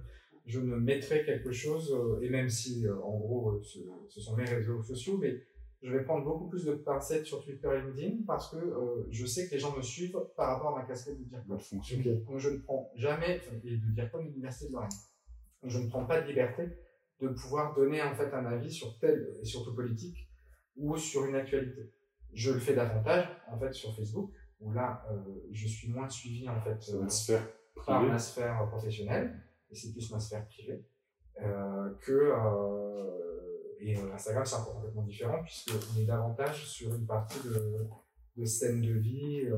je ne mettrai quelque chose, euh, et même si, euh, en gros, euh, ce, ce sont mes réseaux sociaux, mais je vais prendre beaucoup plus de pincettes sur Twitter et LinkedIn parce que euh, je sais que les gens me suivent par rapport à ma casquette de directeur. votre fonction. Ok. Donc je ne prends jamais, enfin, et de dire comme l'université de Lorraine, je ne prends pas de liberté de pouvoir donner en fait un avis sur tel, et surtout politique, ou sur une actualité. Je le fais davantage en fait sur Facebook, où là euh, je suis moins suivi en fait euh, sphère par ma sphère professionnelle, et c'est plus ma sphère privée, euh, que et Instagram c'est encore complètement différent puisqu'on est davantage sur une partie de, de scènes de vie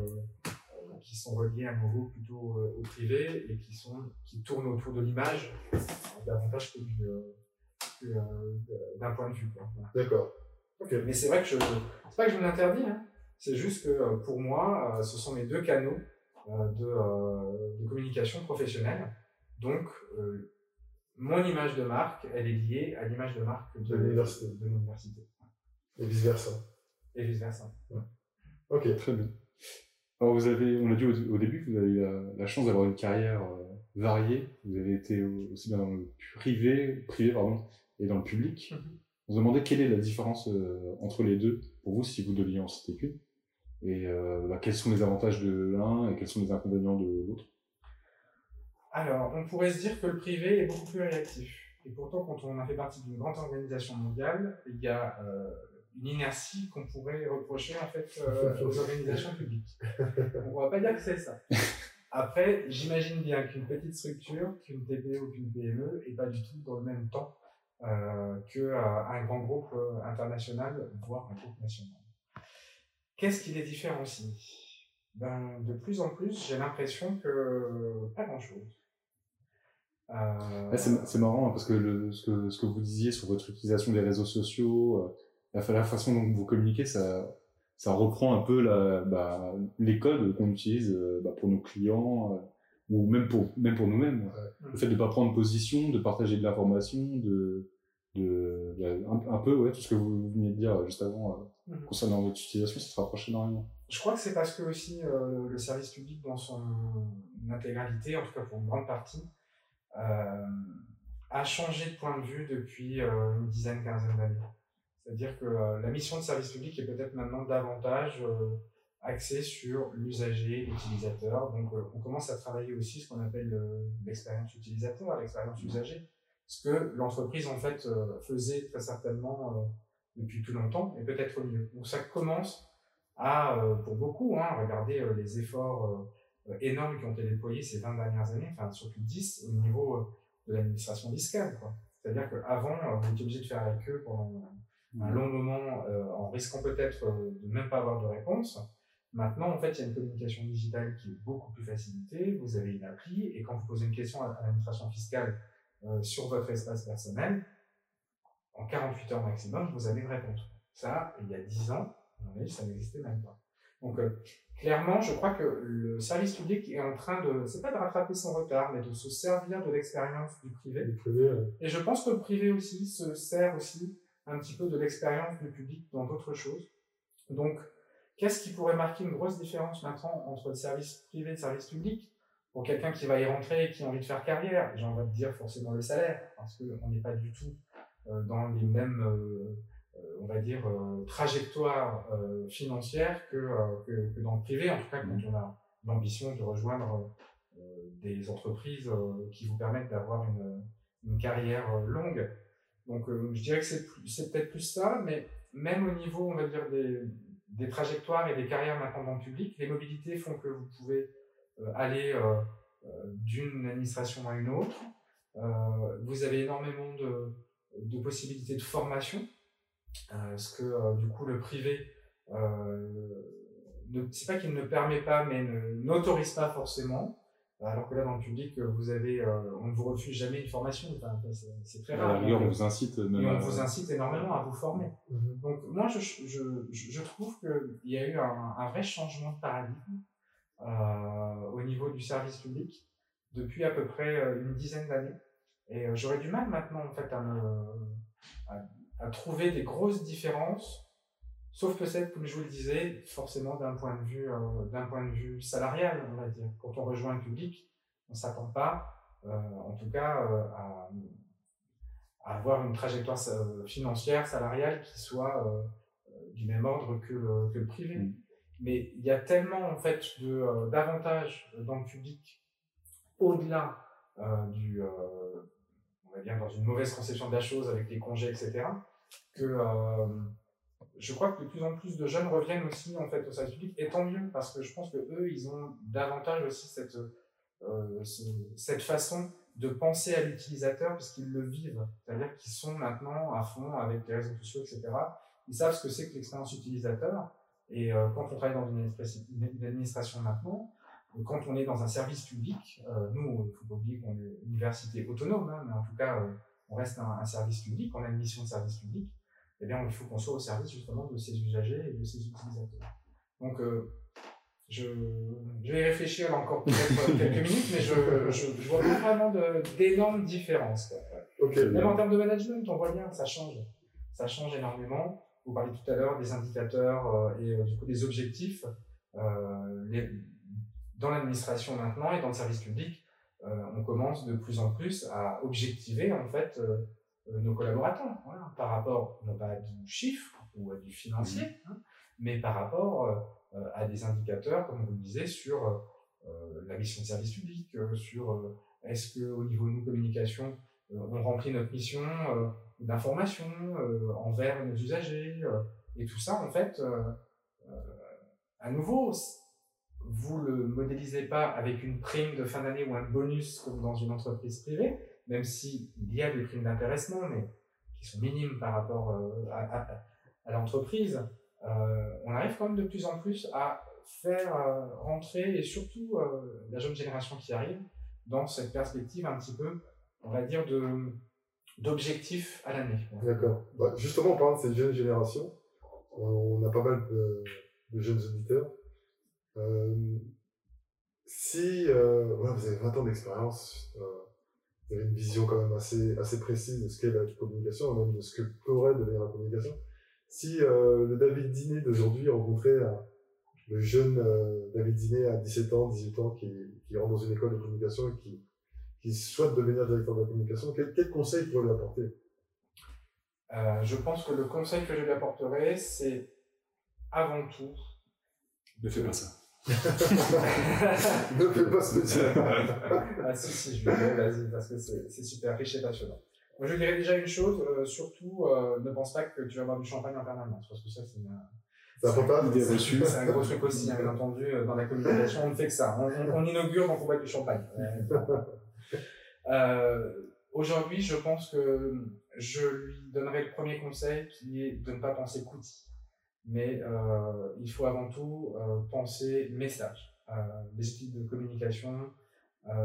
qui sont reliées à nouveau plutôt euh, au privé et qui sont qui tournent autour de l'image davantage que du euh, que, d'un point de vue. Voilà. D'accord. Mais c'est vrai que je, c'est pas que je me l'interdis, hein. C'est juste que euh, pour moi, euh, ce sont mes deux canaux euh, de, de communication professionnelle. Donc, euh, mon image de marque, elle est liée à l'image de marque de, De l'université. de l'université. Et vice versa. Et vice versa. Ok. Très bien. Alors vous avez, on l'a dit au, au début, vous avez eu la, la chance d'avoir une carrière euh, variée. Vous avez été au- aussi bien dans le privé, privé pardon, et dans le public. Mhm. On se demandait quelle est la différence euh, entre les deux pour vous si vous deviez en citer qu'une. Et euh, bah, quels sont les avantages de l'un et quels sont les inconvénients de l'autre? Alors, on pourrait se dire que le privé est beaucoup plus réactif. Et pourtant, quand on a fait partie d'une grande organisation mondiale, il y a euh, une inertie qu'on pourrait reprocher en fait euh, aux organisations publiques. On va pas dire que c'est ça. Après, j'imagine bien qu'une petite structure, qu'une TPE ou qu'une PME, est pas du tout dans le même temps euh, que euh, un grand groupe euh, international, voire un groupe national. Qu'est-ce qui les différencie? Ben, De plus en plus, j'ai l'impression que pas grand-chose. Euh, c'est marrant hein, parce que, le, ce que ce que vous disiez sur votre utilisation des réseaux sociaux, euh, la, fa- la façon dont vous communiquez, ça ça reprend un peu la, bah, les codes qu'on utilise euh, bah, pour nos clients ou même pour même pour nous-mêmes. Le fait de pas prendre position, de partager de l'information, de de, de- un, un peu ouais tout ce que vous veniez de dire juste avant euh, Mhm. concernant votre utilisation, ça se rapproche énormément. Je crois que c'est parce que aussi euh, le service public dans son intégralité, en tout cas pour une grande partie, a changé de point de vue depuis une dizaine, quinzaine d'années. C'est-à-dire que la mission de service public est peut-être maintenant davantage axée sur l'usager, l'utilisateur. Donc, on commence à travailler aussi ce qu'on appelle l'expérience utilisateur, l'expérience usager ce que l'entreprise en fait euh, faisait très certainement euh, depuis plus longtemps et peut-être mieux. Donc ça commence à, euh, pour beaucoup, hein, regarder les efforts énormes qui ont été déployés ces 20 dernières années, enfin surtout 10 au niveau de l'administration fiscale. C'est-à-dire qu'avant, vous étiez obligé de faire avec eux pendant un long moment en risquant peut-être de même pas avoir de réponse. Maintenant, en fait, il y a une communication digitale qui est beaucoup plus facilitée. Vous avez une appli et quand vous posez une question à l'administration fiscale euh, sur votre espace personnel, en 48 heures maximum, vous allez une réponse. Ça, il y a 10 ans, ça n'existait même pas. Donc, euh, clairement, je crois que le service public est en train de, c'est pas de rattraper son retard, mais de se servir de l'expérience du privé. Et je pense que le privé aussi se sert aussi un petit peu de l'expérience du public dans d'autres choses. Donc, qu'est-ce qui pourrait marquer une grosse différence maintenant entre le service privé et le service public pour quelqu'un qui va y rentrer et qui a envie de faire carrière, j'ai envie de dire forcément le salaire, parce qu'on n'est pas du tout euh, dans les mêmes, euh, euh, on va dire, trajectoires financières que, que, dans le privé, en tout cas quand on a l'ambition de rejoindre des entreprises qui vous permettent d'avoir une, une carrière longue. Donc je dirais que c'est peut-être plus ça, mais même au niveau, on va dire, des, des trajectoires et des carrières maintenant dans le public, les mobilités font que vous pouvez euh, aller euh, euh, d'une administration à une autre. vous avez énormément de, de possibilités de formation, ce que du coup le privé c'est pas qu'il ne permet pas, mais n'autorise pas forcément. Alors que là, dans le public, vous avez, on ne vous refuse jamais une formation. c'est très rare. on vous incite. on vous incite énormément à vous former. Mm-hmm. Donc, moi, je, je, je trouve qu'il y a eu un, un, vrai changement de paradigme euh, au niveau du service public depuis à peu près euh, une dizaine d'années. Et euh, j'aurais du mal maintenant en fait à, à, trouver des grosses différences Sauf que c'est, comme je vous le disais, forcément d'un point de vue, d'un point de vue salarial, on va dire. Quand on rejoint le public, on s'attend pas, en tout cas, à, avoir une trajectoire financière, salariale qui soit du même ordre que le, que le privé. Mm. Mais il y a tellement en fait de euh, d'avantages dans le public au-delà euh, du, euh, on va dire dans une mauvaise conception de la chose avec les congés, etc. Que je crois que de plus en plus de jeunes reviennent aussi en fait au service public et tant mieux parce que je pense que eux ils ont davantage aussi cette cette façon de penser à l'utilisateur puisqu'ils le vivent, c'est-à-dire qu'ils sont maintenant à fond avec les réseaux sociaux, etc. Ils savent ce que c'est que l'expérience utilisateur. Et euh, quand on travaille dans une, administration maintenant, quand on est dans un service public, euh, nous, il ne faut pas oublier qu'on est une université autonome, hein, mais en tout cas, euh, on reste un, service public, on a une mission de service public, eh bien, il faut qu'on soit au service justement de ses usagers et de ses utilisateurs. Donc, je, je, vais réfléchir encore peut-être quelques minutes, mais je, je, je vois pas vraiment d'énormes différences. Même en termes de management, on voit bien, ça change. Ça change énormément vous parliez tout à l'heure des indicateurs euh, et euh, du coup des objectifs. Euh, les, dans l'administration maintenant et dans le service public, on commence de plus en plus à objectiver en fait nos collaborateurs voilà, par rapport non pas à du chiffre ou à du financier, mmh. hein, mais par rapport à des indicateurs, comme vous le disiez, sur la mission de service public, sur est-ce que au niveau de nos communications, on remplit notre mission d'information euh, envers nos usagers. Euh, et tout ça, en fait, euh, à nouveau, vous le modélisez pas avec une prime de fin d'année ou un bonus comme dans une entreprise privée, même s'il y a des primes d'intéressement, mais qui sont minimes par rapport à, à, l'entreprise, on arrive quand même de plus en plus à faire rentrer, et surtout la jeune génération qui arrive, dans cette perspective un petit peu, on va dire, de, à l'année. D'accord. Bah, justement, en parlant de cette jeune génération, on a pas mal de, jeunes auditeurs. Euh, si euh, vous avez 20 ans d'expérience, euh, vous avez une vision quand même assez, assez précise de ce qu'est la communication, même de ce que pourrait devenir la communication. Si le David Diné d'aujourd'hui rencontrait le jeune David Diné à 17 ans, 18 ans, qui, qui rentre dans une école de communication et qui, qui souhaite devenir directeur de la communication, quel, quel conseil pourrait lui apporter? Euh, Je pense que le conseil que je lui apporterai, c'est avant tout. Ne fais pas ça. ne fais pas ce métier. ah si, si, je vais vas-y, parce que c'est super riche et passionnant. Moi, je dirais déjà une chose, euh, surtout, euh, ne pense pas que tu vas boire du champagne en permanence, parce que ça, c'est une, c'est un gros truc aussi, hein, bien entendu, euh, dans la communication, on ne fait que ça. On, on, inaugure, donc on boit du champagne. euh, Aujourd'hui, je pense que je lui donnerai le premier conseil qui est de ne pas penser qu'outil. Mais euh, il faut avant tout euh, penser message. Euh, les équipes de communication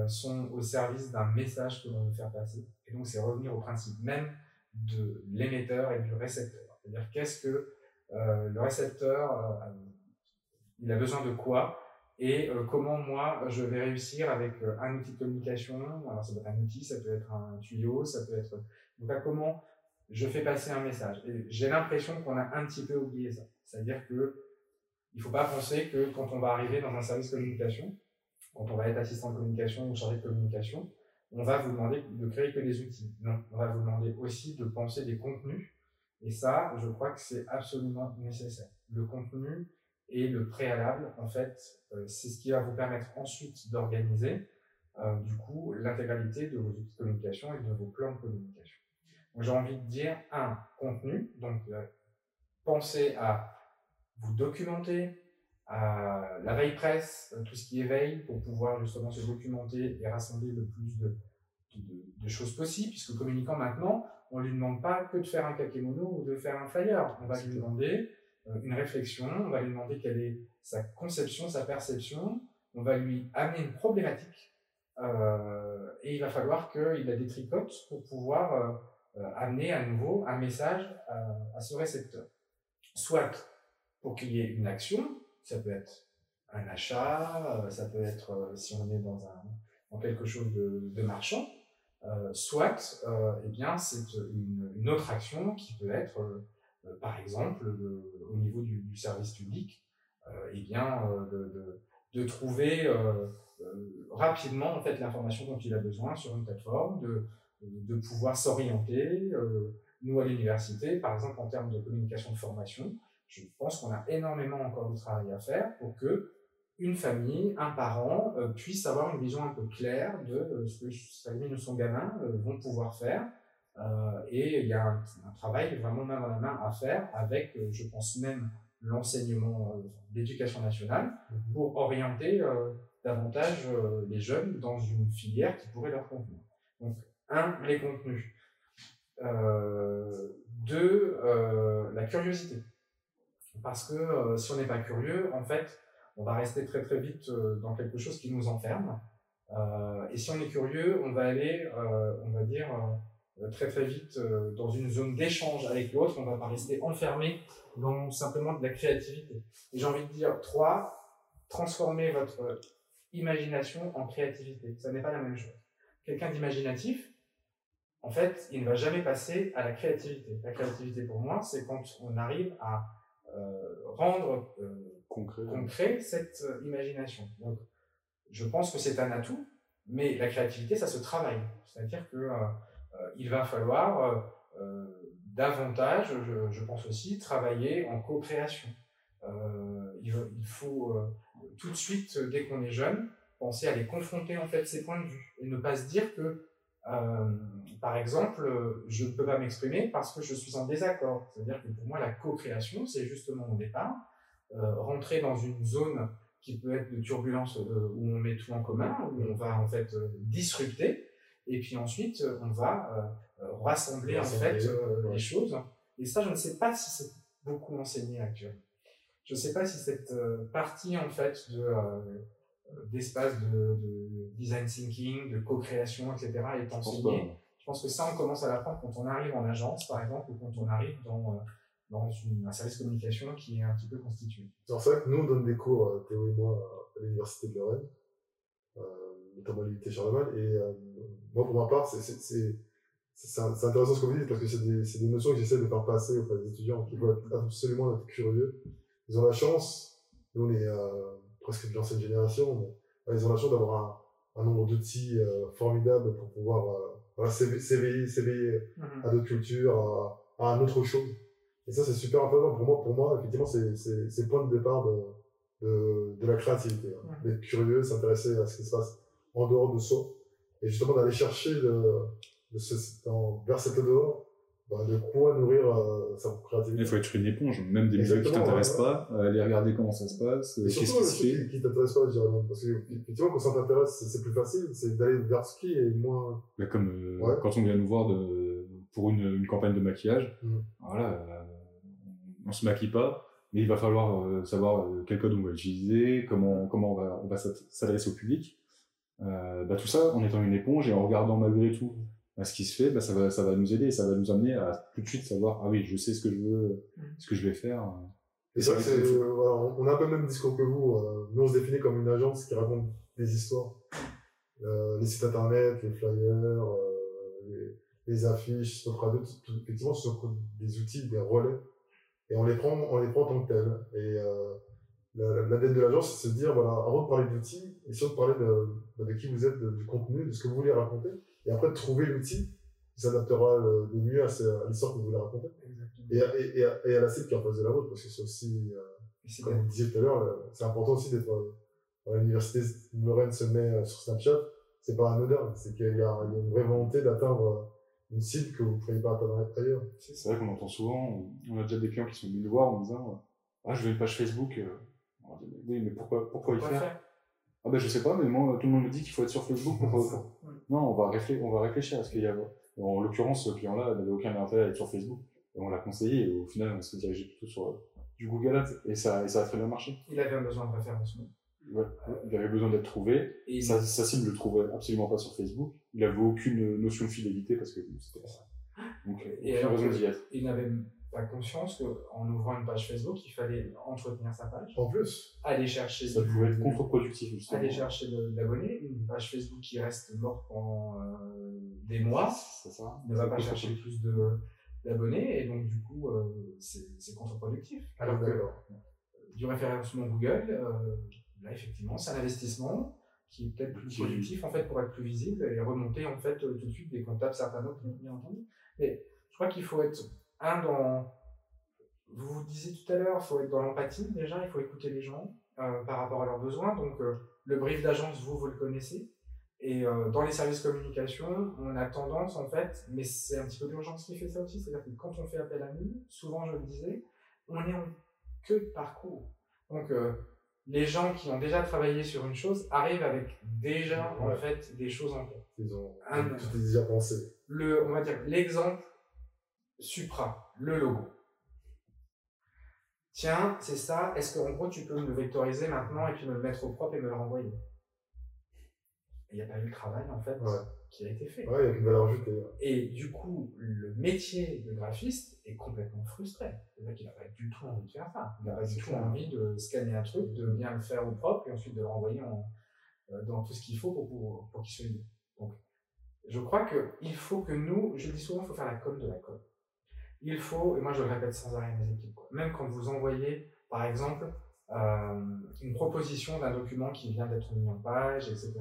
sont au service d'un message que l'on veut faire passer. Et donc, c'est revenir au principe même de l'émetteur et du récepteur. C'est-à-dire, qu'est-ce que le récepteur, il a besoin de quoi et comment moi je vais réussir avec un outil de communication. Alors ça peut être un outil, ça peut être un tuyau, ça peut être. Donc là, comment je fais passer un message. J'ai l'impression qu'on a un petit peu oublié ça. C'est-à-dire que il faut pas penser que quand on va arriver dans un service communication, quand on va être assistant de communication ou chargé de communication, on va vous demander de créer que des outils. Non, on va vous demander aussi de penser des contenus et ça, je crois que c'est absolument nécessaire. Le contenu et le préalable, en fait, euh, c'est ce qui va vous permettre ensuite d'organiser, euh, du coup, l'intégralité de vos outils de communication et de vos plans de communication. J'ai envie de dire, un, contenu. Donc, euh, pensez à vous documenter, à la veille presse, tout ce qui est veille, pour pouvoir justement se documenter et rassembler le plus de, de, de choses possibles, puisque communicant maintenant, on lui demande pas que de faire un kakemono ou de faire un flyer. On va lui demander euh, une réflexion, on va lui demander quelle est sa conception, sa perception, on va lui amener une problématique euh, et il va falloir qu'il a des tricotes pour pouvoir euh, euh, amener à nouveau un message à, à ce récepteur. Soit pour qu'il y ait une action, ça peut être un achat, euh, ça peut être si on est dans, un, dans quelque chose de, marchand, euh, soit, euh, eh bien, c'est une, autre action qui peut être, euh, par exemple, au niveau du, service public, eh bien, de, de, trouver rapidement en fait l'information dont il a besoin sur une plateforme, de, de pouvoir s'orienter. nous, à l'université, par exemple, en termes de communication de formation, je pense qu'on a énormément encore de travail à faire pour que une famille, un parent euh, puisse avoir une vision un peu claire de euh, ce que sa famille ou son gamin euh, vont pouvoir faire. Euh, et il y a un, un, travail vraiment main dans la main à faire avec, euh, je pense même, l'enseignement d'éducation nationale Mhm. pour orienter davantage les jeunes dans une filière qui pourrait leur convenir. Donc, un, les contenus. deux, la curiosité. Parce que si on n'est pas curieux, en fait, on va rester très très vite euh, dans quelque chose qui nous enferme. Euh, et si on est curieux, on va aller, euh, on va dire, euh, très très vite euh, dans une zone d'échange avec l'autre. On va pas rester enfermé dans simplement de la créativité. Et j'ai envie de dire, trois, transformer votre imagination en créativité. Ça n'est pas la même chose. Quelqu'un d'imaginatif, en fait, il ne va jamais passer à la créativité. La créativité pour moi, c'est quand on arrive à euh, rendre euh, concret. concret cette euh, imagination. Donc, je pense que c'est un atout, mais la créativité, ça se travaille. C'est-à-dire que il va falloir davantage, je, je, pense aussi, travailler en co-création. il, il faut tout de suite, dès qu'on est jeune, penser à les confronter en fait ces points de vue et ne pas se dire que euh, par exemple, je ne peux pas m'exprimer parce que je suis en désaccord. C'est-à-dire que pour moi, la co-création, c'est justement au départ euh, rentrer dans une zone qui peut être de turbulence euh, où on met tout en commun, où on va en fait disrupter, et puis ensuite on va rassembler en fait ouais. les choses. Et ça, je ne sais pas si c'est beaucoup enseigné actuellement. Je ne sais pas si cette partie en fait de d'espace de, de, design thinking, de co-création, etc. est enseigné. Je pense que ça, on commence à l'apprendre quand on arrive en agence, par exemple, ou quand on arrive dans, dans une, un service de communication qui est un petit peu constitué. C'est pour ça que nous, on donne des cours, Théo et moi, à l'Université de Lorraine, euh, notamment à l'unité Charlemagne, et euh, moi, pour ma part, c'est intéressant ce que vous dites, parce que c'est des, des notions que j'essaie de faire passer auprès des étudiants qui veulent absolument être curieux. Ils ont la chance, nous, on est... Euh, presque de l'ancienne génération, mais ils ont la chance d'avoir un nombre d'outils euh, formidables pour pouvoir euh, voilà, s'éveiller, s'éveiller Mhm. à d'autres cultures, à, à un autre chose. Et ça, c'est super important pour moi. Pour moi, effectivement, c'est, le point de départ de, de, de la créativité. hein. D'être curieux, s'intéresser à ce qui se passe en dehors de soi. Et justement, d'aller chercher ce, dans, vers cet dehors, bah, de quoi nourrir euh, sa créativité. Il faut être une éponge, même des milieux qui t'intéressent ouais, pas, euh, aller regarder comment ça se passe, euh, qu'est-ce surtout, qui se fait. qui, qui t'intéresse pas, je dirais même. Parce que, effectivement, quand ça t'intéresse, c'est, plus facile, c'est d'aller vers ce qui est moins, Là, comme euh, Ouais. quand on vient nous voir de, pour une, une campagne de maquillage, Mhm. voilà, euh, on se maquille pas, mais il va falloir savoir quel code on va utiliser, comment comment on va on va s'ad- s'adresser au public. Bah, tout ça en étant une éponge et en regardant malgré tout bah, ce qui se fait, bah, ça va ça va nous aider, ça va nous amener à tout de suite savoir ah oui je sais ce que je veux, Mhm. ce que je vais faire. Et c'est vrai que c'est, euh, voilà, on a un peu le même discours que vous. euh, nous, on se définit comme une agence qui raconte des histoires. Euh, les sites internet, les flyers, euh, les, les affiches, Stop Radio, tout- tout- effectivement, ce sont des outils, des relais. Et on les prend, on les prend en tant que tels. Et euh, la- l'ADN de l'agence, c'est de se dire, voilà, avant de parler d'outils, essayons de parler de, bah, de qui vous êtes, de- du contenu, de ce que vous voulez raconter. Et après, trouver l'outil qui s'adaptera le, le mieux à, l'histoire que vous voulez raconter. Exactement. Et, à- et, et, à- et à la cible qui est en face de la vôtre, parce que c'est aussi, euh, comme bien. vous disiez tout à l'heure, le- c'est important aussi d'être euh, à l'université. Lorraine se met euh, sur Snapchat, c'est pas anodin, c'est qu'il y, a il y a une vraie volonté d'atteindre euh, une cible que vous ne pourriez pas atteindre ailleurs. C'est vrai qu'on entend souvent, on a déjà des clients qui sont venus nous voir en disant ah je veux une page Facebook. euh. On dit, oui mais pourquoi pourquoi y faire faire? Ah ben je sais pas, mais moi tout le monde me dit qu'il faut être sur Facebook pour. Non, on va réfléchir, on va réfléchir à ce qu'il y a. En l'occurrence, ce client-là n'avait aucun intérêt à être sur Facebook. Et on l'a conseillé, et au final, on s'est dirigé plutôt sur euh, du Google Ads, et ça, et ça a très bien marché. Il avait un besoin de référencement. Ouais. Il avait besoin d'être trouvé. Et Sa, sa cible le trouvait absolument pas sur Facebook. Il avait aucune notion de fidélité parce que bon, c'était pas ça. Donc, Et aucune alors raison que- d'y être. il n'avait pas conscience qu'en ouvrant une page Facebook, il fallait entretenir sa page, En plus, aller chercher Ça pouvait être contre-productif, justement. aller chercher l'abonné, une page Facebook qui reste morte pendant euh, des mois, C'est ça. ne va pas chercher plus de d'abonnés, et donc du coup, euh, c'est contre-productif. Alors que d'accord. du référencement Google, euh, là effectivement, c'est un investissement qui est peut-être plus productif en fait pour être plus visible et remonter en fait euh, tout de suite des comptables certains autres bien entendu. Mais je crois qu'il faut être un dans vous vous disiez tout à l'heure, il faut être dans l'empathie déjà, il faut écouter les gens euh, par rapport à leurs besoins. Donc euh, le brief d'agence, vous vous le connaissez. Et euh, dans les services communication, on a tendance en fait, mais c'est un petit peu l'urgence qui fait ça aussi, c'est-à-dire que quand on fait appel à nous, souvent je le disais, on est en queue de parcours. Donc les gens qui ont déjà travaillé sur une chose arrivent avec déjà en fait des choses en tête. Ils ont Un- tout déjà pensé. Le, on va dire l'exemple supra, le logo. Tiens, c'est ça. Est-ce qu'en gros tu peux me le vectoriser maintenant et puis me le mettre au propre et me le renvoyer? Il n'y a pas eu le travail en fait Ouais. qui a été fait. Ouais, il y a une valeur ajoutée. Et du coup, le métier de graphiste est complètement frustré. C'est-à-dire qu'il n'a pas du tout envie de faire ça. Il n'a pas du tout clair. envie de scanner un truc, de bien le faire au propre et ensuite de le renvoyer en, euh, dans tout ce qu'il faut pour, pour, pour qu'il soit libre. Donc, je crois que il faut que nous, je dis souvent, il faut faire la com de la com. Il faut, et moi je le répète sans arrêt à mes équipes, quoi. même quand vous envoyez, par exemple, euh, une proposition d'un document qui vient d'être mis en page, etc.,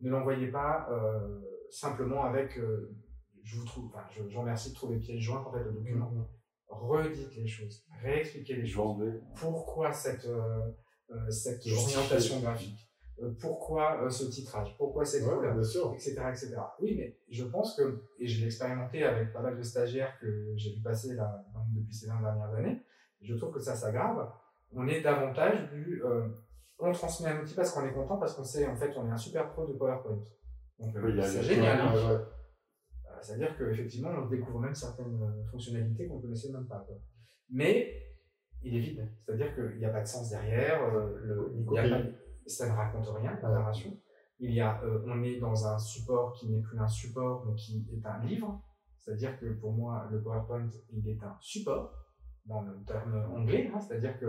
ne l'envoyez pas euh, simplement avec euh, je vous trouve, enfin, je, je vous remercie de trouver pièce jointe en fait le document. Mhm. Redites les choses, réexpliquez les choses. Pourquoi cette cette orientation graphique? Pourquoi euh, ce titrage? Pourquoi ces Ouais, sûr? etc., etc. Oui, mais je pense que, et je l'ai expérimenté avec pas mal de stagiaires que j'ai vu passer là, depuis ces 20 dernières années, je trouve que ça s'aggrave. On est davantage du, euh, on transmet un outil parce qu'on est content, parce qu'on sait, en fait, on est un super pro de PowerPoint. Donc, euh, Oui, c'est génial. Hein. Euh, C'est-à-dire qu'effectivement, on découvre même certaines euh, fonctionnalités qu'on ne connaissait même pas. quoi. Mais il est vide. C'est-à-dire qu'il n'y a pas de sens derrière. euh, le, il y a pas- ça ne raconte rien, la narration. Il y a, euh, on est dans un support qui n'est plus un support, mais qui est un livre. C'est-à-dire que pour moi, le PowerPoint, il est un support, dans le terme anglais. hein. C'est-à-dire que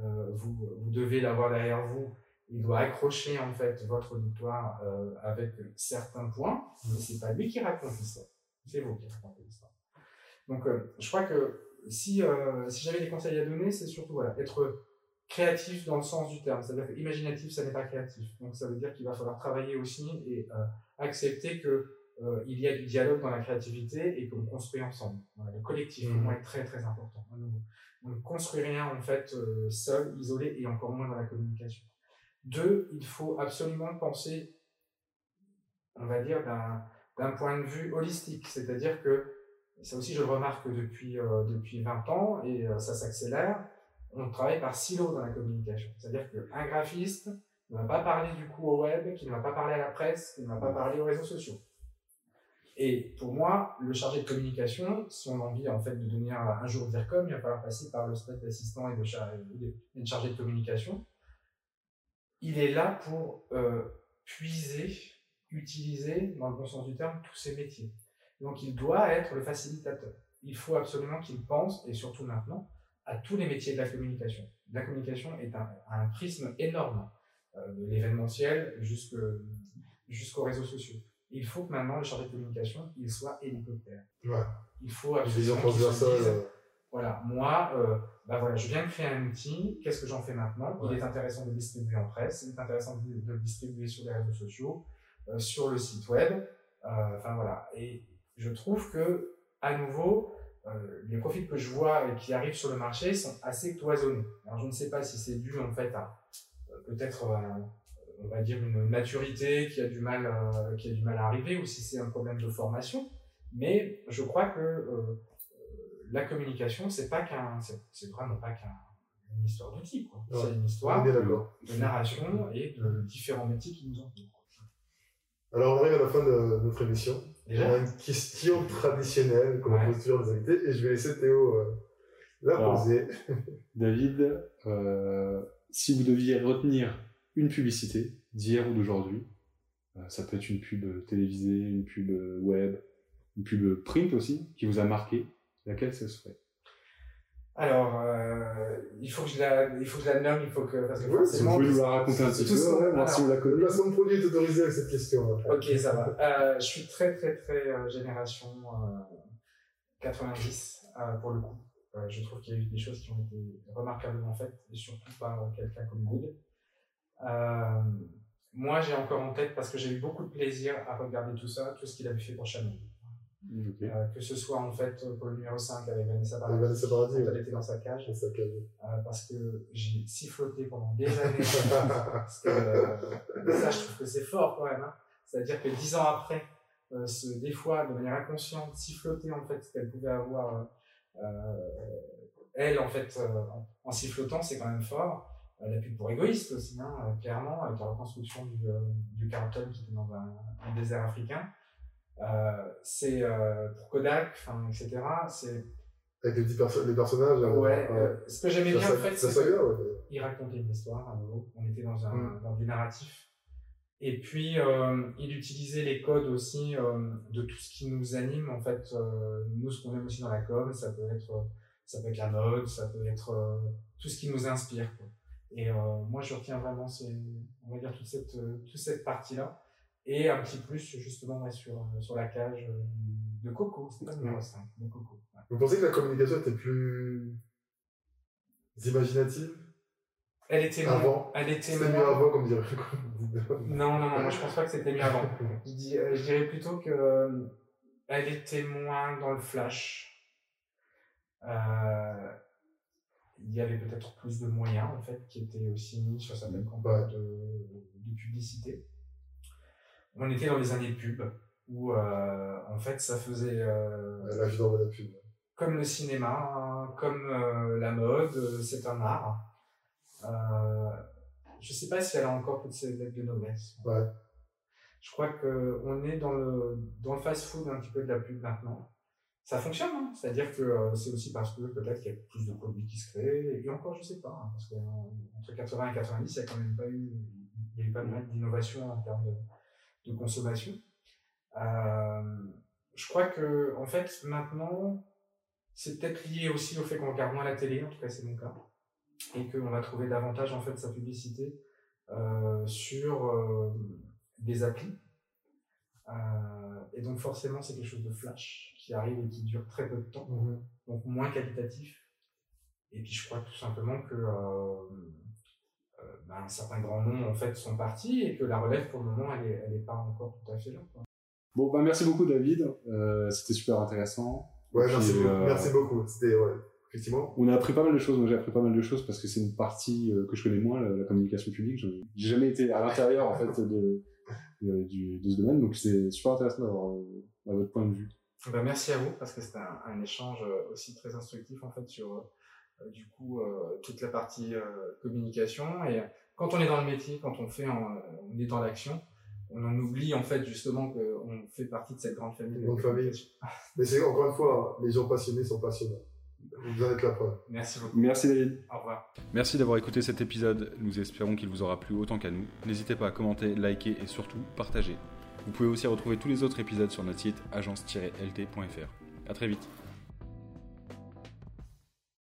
euh, vous, devez l'avoir derrière vous. Il doit accrocher en fait votre auditoire euh, avec certains points, mais c'est pas lui qui raconte l'histoire, c'est vous qui racontez l'histoire. Donc, je crois que si si j'avais des conseils à donner, c'est surtout voilà, être créatif dans le sens du terme. C'est-à-dire que imaginatif, ça n'est pas créatif. Donc ça veut dire qu'il va falloir travailler aussi et euh, accepter que euh, il y a du dialogue dans la créativité et qu'on construit ensemble. le collectif moi est très très important. On ne construit rien en fait euh, seul, isolé et encore moins dans la communication. Deux, il faut absolument penser, on va dire, d'un point de vue holistique. C'est-à-dire que, ça aussi je le remarque depuis, depuis 20 ans et ça s'accélère, on travaille par silo dans la communication. C'est-à-dire qu'un graphiste ne va pas parler du coup au web, qui ne va pas parler à la presse, qui ne va pas parler aux réseaux sociaux. Et pour moi, le chargé de communication, si on a envie en fait de devenir un jour DIRCOM, il va falloir passer par le stade d'assistant et de, char chargé de communication. Il est là pour euh, puiser, utiliser, dans le bon sens du terme, tous ces métiers. Donc il doit être le facilitateur. Il faut absolument qu'il pense, et surtout maintenant, à tous les métiers de la communication. La communication est un, un prisme énorme, euh, de l'événementiel jusqu'aux réseaux sociaux. Il faut que maintenant le chargé de communication, il soit hélicoptère. Ouais. Il faut absolument qu'il se dise, euh, voilà, moi, euh, bah voilà, je viens de créer un outil, qu'est-ce que j'en fais maintenant? Il est intéressant de le distribuer en presse, il est intéressant de, de le distribuer sur les réseaux sociaux, euh, sur le site web, enfin voilà. Et je trouve que, à nouveau, les profils que je vois et qui arrivent sur le marché sont assez cloisonnés. Alors je ne sais pas si c'est dû en fait à euh, peut-être, euh, on va dire, une maturité qui a du mal, euh, qui a du mal à arriver, ou si c'est un problème de formation. Mais je crois que euh, la communication, c'est pas qu'un, c'est- vraiment pas qu'un une histoire d'outils, quoi. Ouais. C'est une histoire de narration et de différents métiers qui nous entourent. Alors, on arrive à la fin de notre émission. Déjà, a une question traditionnelle qu'on Ouais. pose toujours aux invités et je vais laisser Théo euh, la Alors. poser. David, euh, si vous deviez retenir une publicité d'hier ou d'aujourd'hui, euh, ça peut être une pub télévisée, une pub web, une pub print aussi, qui vous a marqué, laquelle ce serait? Alors, euh, il faut que je la, il faut que je la nomme, il faut que, parce que Si vous pouvez nous la raconter un petit peu, ouais, voir si on la Le connaît. placement de produit est autorisé avec cette question. après. Ok, ça va. Euh, je suis très, très, très euh, génération euh, 90 euh, pour le coup. Je trouve qu'il y a eu des choses qui ont été remarquablement faites, et surtout par quelqu'un comme Good. Moi, j'ai encore en tête, parce que j'ai eu beaucoup de plaisir à regarder tout ça, tout ce qu'il avait fait pour Chanel. Euh, que ce soit en fait pour le numéro 5 avec Vanessa Paradis, Vanessa Paradis, quand elle était dans sa cage, C'est euh, parce que j'ai siffloté pendant des années. Euh, ça, je trouve que c'est fort quand même. hein. C'est-à-dire que dix ans après, se, des fois, de manière inconsciente, siffloter en fait ce qu'elle pouvait avoir, elle en fait, en, en sifflotant, c'est quand même fort. Euh, la pub pour égoïste aussi, hein, clairement, avec la reconstruction du, du Carlton qui était dans un, un désert africain. Euh, c'est euh, pour Kodak, enfin, etc. C'est Avec les, dix perso- les personnages. euh, ouais. euh, ce que j'aimais bien en fait, c'est que- saga, ouais. il racontait une histoire à nouveau. On était dans, un, Mm. dans du narratif. Et puis, euh, il utilisait les codes aussi euh, de tout ce qui nous anime. En fait, nous, ce qu'on aime aussi dans la com, ça peut être, ça peut être la mode, ça peut être tout ce qui nous inspire. Quoi. Et moi, je retiens vraiment, ces, on va dire, toute cette, toute cette partie-là. Et un petit plus, justement, ouais, sur, euh, sur la cage euh, de Coco. C'était pas le numéro 5, de Coco. Ouais. Vous pensez que la communication était plus imaginative Elle était Avant. moins. Elle était C'était mieux avant, comme dirait. Non, non, non, moi je pense pas que c'était mieux avant. Je, dis- euh, je dirais plutôt que euh, elle était moins dans le flash. Euh, il y avait peut-être plus de moyens en fait qui étaient aussi mis sur certaines campagnes de, de publicité. On était dans les années pub où euh, en fait ça faisait euh, La vie dans la pub. comme le cinéma, hein, comme euh, la mode, c'est un art. Je sais pas si elle a encore toutes ses lettres de noblesse. Ouais. Je crois que on est dans le dans le fast-food un petit peu de la pub maintenant. Ça fonctionne, hein c'est-à-dire que euh, c'est aussi parce que peut-être qu'il y a plus de produits qui se créent. Et encore, je sais pas, hein, parce qu'entre 80 et 90, il y a quand même pas eu, il y a eu pas mal d'innovation en termes de, de consommation. Euh, je crois que en fait maintenant, c'est peut-être lié aussi au fait qu'on regarde moins la télé, en tout cas c'est mon cas, et qu'on va trouver davantage en fait sa publicité euh, sur euh, des applis. Euh, et donc forcément c'est quelque chose de flash qui arrive et qui dure très peu de temps, Mhm. donc moins qualitatif. et puis je crois tout simplement que ben, un certain grand nombre en fait sont partis et que la relève pour le moment elle est, elle est pas encore tout à fait là. Quoi. Bon, bah, merci beaucoup, David. Euh, c'était super intéressant. Ouais, merci, beaucoup. Euh, merci beaucoup. C'était, ouais, effectivement. On a appris pas mal de choses. Moi, j'ai appris pas mal de choses parce que c'est une partie euh, que je connais moins, la, communication publique. J'ai jamais été à l'intérieur, en fait, de, de, du, de ce domaine. Donc, c'est super intéressant d'avoir euh, votre point de vue. Bah, merci à vous parce que c'était un, un, échange aussi très instructif, en fait, sur, du coup, toute la partie communication. Et quand on est dans le métier, quand on fait, on est dans l'action, on en oublie en fait justement qu'on fait partie de cette grande famille. Grande famille. Mais c'est encore une fois, les gens passionnés sont passionnants. Vous en êtes la preuve. Merci beaucoup. Merci David. Au revoir. Merci d'avoir écouté cet épisode. Nous espérons qu'il vous aura plu autant qu'à nous. N'hésitez pas à commenter, liker et surtout partager. Vous pouvez aussi retrouver tous les autres épisodes sur notre site agence-lt.fr. À très vite.